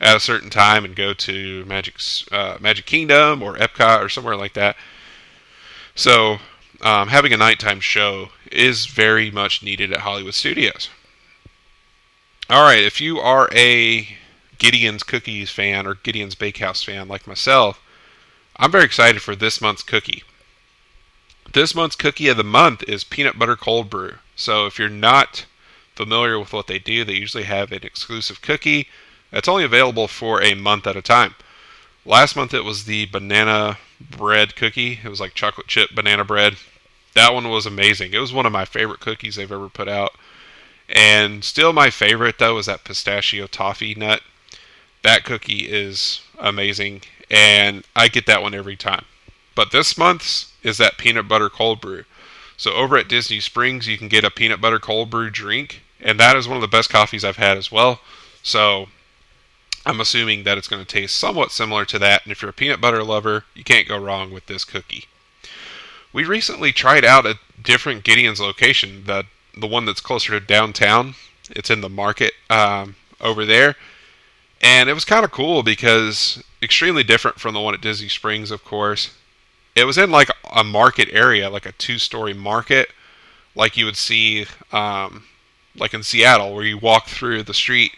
at a certain time and go to Magic uh, Magic Kingdom or Epcot or somewhere like that. So um, having a nighttime show is very much needed at Hollywood Studios. All right, if you are a Gideon's Cookies fan or Gideon's Bakehouse fan like myself, I'm very excited for this month's cookie. This month's cookie of the month is peanut butter cold brew. So if you're not familiar with what they do, they usually have an exclusive cookie that's only available for a month at a time. Last month it was the banana bread cookie. It was like chocolate chip banana bread. That one was amazing. It was one of my favorite cookies they've ever put out. And still my favorite though is that pistachio toffee nut. That cookie is amazing and I get that one every time. But this month's is that peanut butter cold brew. So over at Disney Springs you can get a peanut butter cold brew drink and that is one of the best coffees I've had as well. So I'm assuming that it's going to taste somewhat similar to that, and if you're a peanut butter lover, you can't go wrong with this cookie. We recently tried out a different Gideon's location, the the one that's closer to downtown. It's in the market um, over there, and it was kind of cool because extremely different from the one at Disney Springs, of course. It was in like a market area, like a two-story market, like you would see, um, like in Seattle, where you walk through the street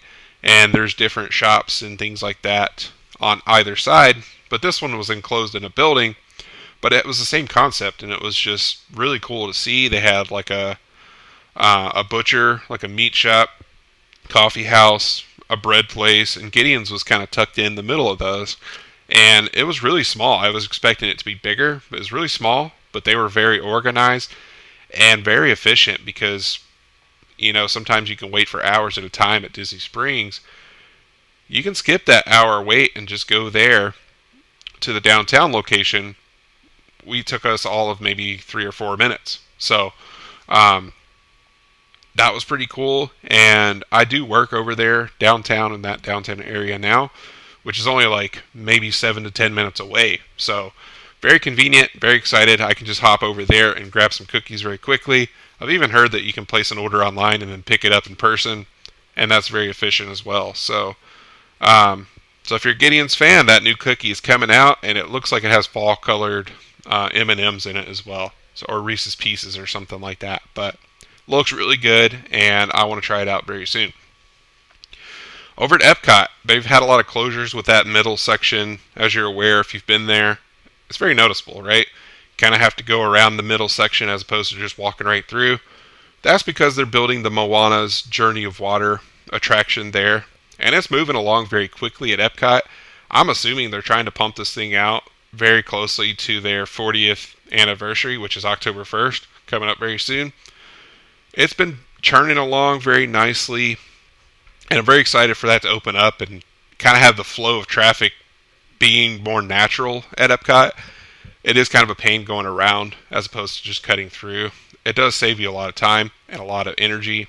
and there's different shops and things like that on either side. But this one was enclosed in a building, but it was the same concept, and it was just really cool to see. They had like a uh, a butcher, like a meat shop, coffee house, a bread place, and Gideon's was kind of tucked in the middle of those. And it was really small. I was expecting it to be bigger, but it was really small. But they were very organized and very efficient because you know, sometimes you can wait for hours at a time at Disney Springs. You can skip that hour wait and just go there to the downtown location. We took us all of maybe three or four minutes. So, um, that was pretty cool. And I do work over there downtown in that downtown area now, which is only like maybe seven to ten minutes away. So, very convenient, very excited. I can just hop over there and grab some cookies very quickly I've even heard that you can place an order online and then pick it up in person, and that's very efficient as well. So, um, so if you're Gideon's fan, that new cookie is coming out, and it looks like it has fall colored uh, M and M's in it as well, so, or Reese's Pieces or something like that. But looks really good, and I want to try it out very soon. Over at Epcot, they've had a lot of closures with that middle section, as you're aware if you've been there. It's very noticeable, right? Kind of have to go around the middle section as opposed to just walking right through. That's because they're building the Moana's Journey of Water attraction there, and it's moving along very quickly at Epcot. I'm assuming they're trying to pump this thing out very closely to their 40th anniversary, which is October 1st, coming up very soon. It's been churning along very nicely, and I'm very excited for that to open up and kind of have the flow of traffic being more natural at Epcot it is kind of a pain going around as opposed to just cutting through. It does save you a lot of time and a lot of energy.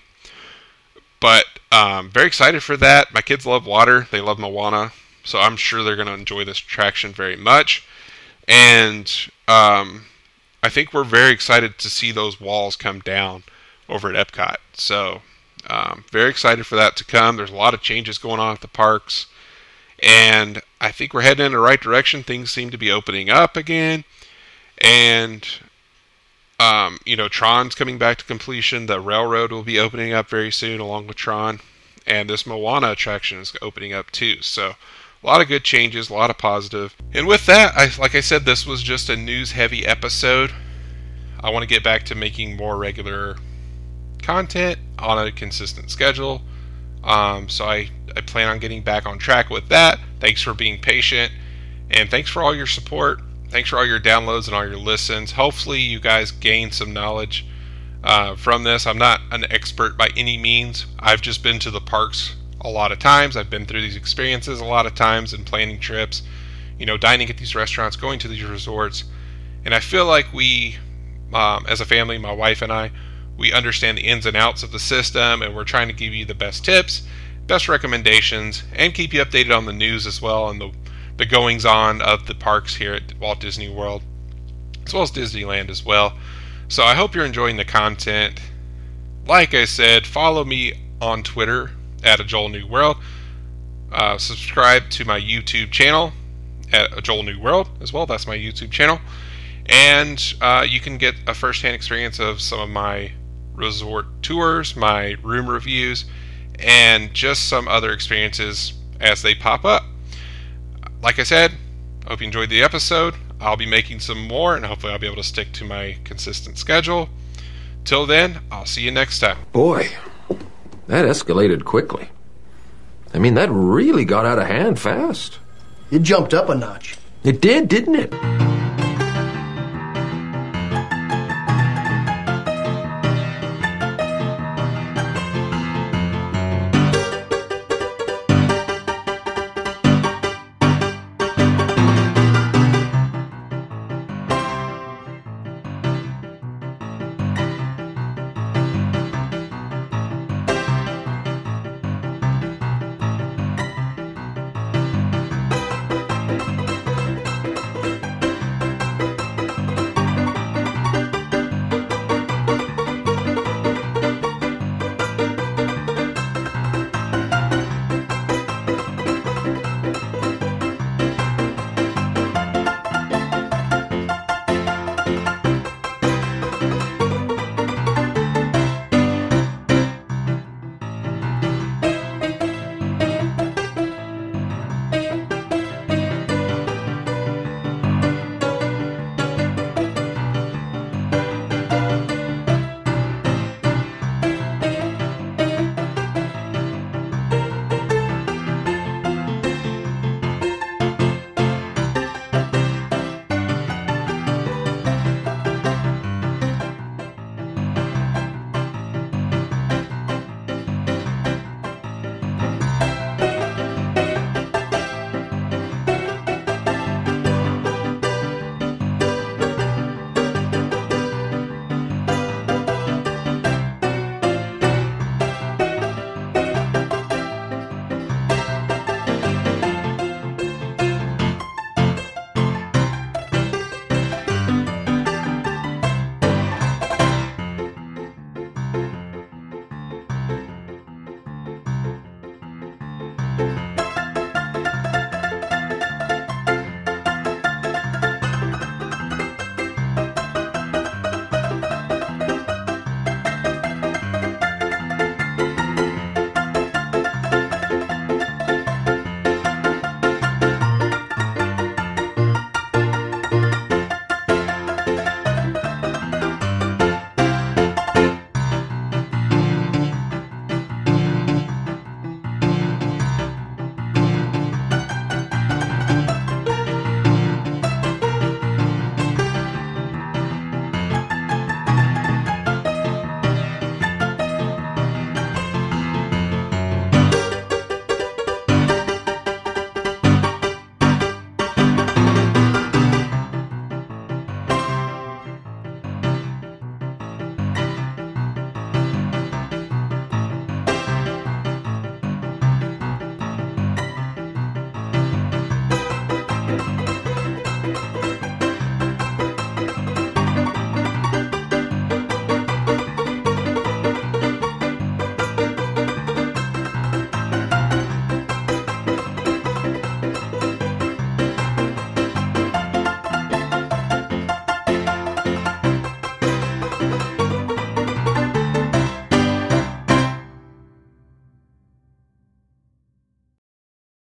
But um, very excited for that. My kids love water. They love Moana. So I'm sure they're going to enjoy this attraction very much. And um, I think we're very excited to see those walls come down over at Epcot. So um, very excited for that to come. There's a lot of changes going on at the parks. And I think we're heading in the right direction. Things seem to be opening up again. And, um, you know, Tron's coming back to completion. The railroad will be opening up very soon along with Tron. And this Moana attraction is opening up too. So, a lot of good changes, a lot of positive. And with that, I, like I said, this was just a news heavy episode. I want to get back to making more regular content on a consistent schedule. Um, so I, I plan on getting back on track with that. Thanks for being patient. And thanks for all your support. Thanks for all your downloads and all your listens. Hopefully, you guys gain some knowledge uh, from this. I'm not an expert by any means. I've just been to the parks a lot of times. I've been through these experiences a lot of times in planning trips, you know, dining at these restaurants, going to these resorts. And I feel like we, um, as a family, my wife and I, we understand the ins and outs of the system and we're trying to give you the best tips, best recommendations, and keep you updated on the news as well and the, the goings on of the parks here at Walt Disney World, as well as Disneyland as well. So I hope you're enjoying the content. Like I said, follow me on Twitter at a Joel New World. Uh, subscribe to my YouTube channel at a Joel New World as well. That's my YouTube channel. And uh, you can get a first-hand experience of some of my resort tours, my room reviews, and just some other experiences as they pop up. Like I said, hope you enjoyed the episode. I'll be making some more, and hopefully, I'll be able to stick to my consistent schedule. Till then, I'll see you next time. Boy, that escalated quickly. I mean, that really got out of hand fast. It jumped up a notch. It did, didn't it?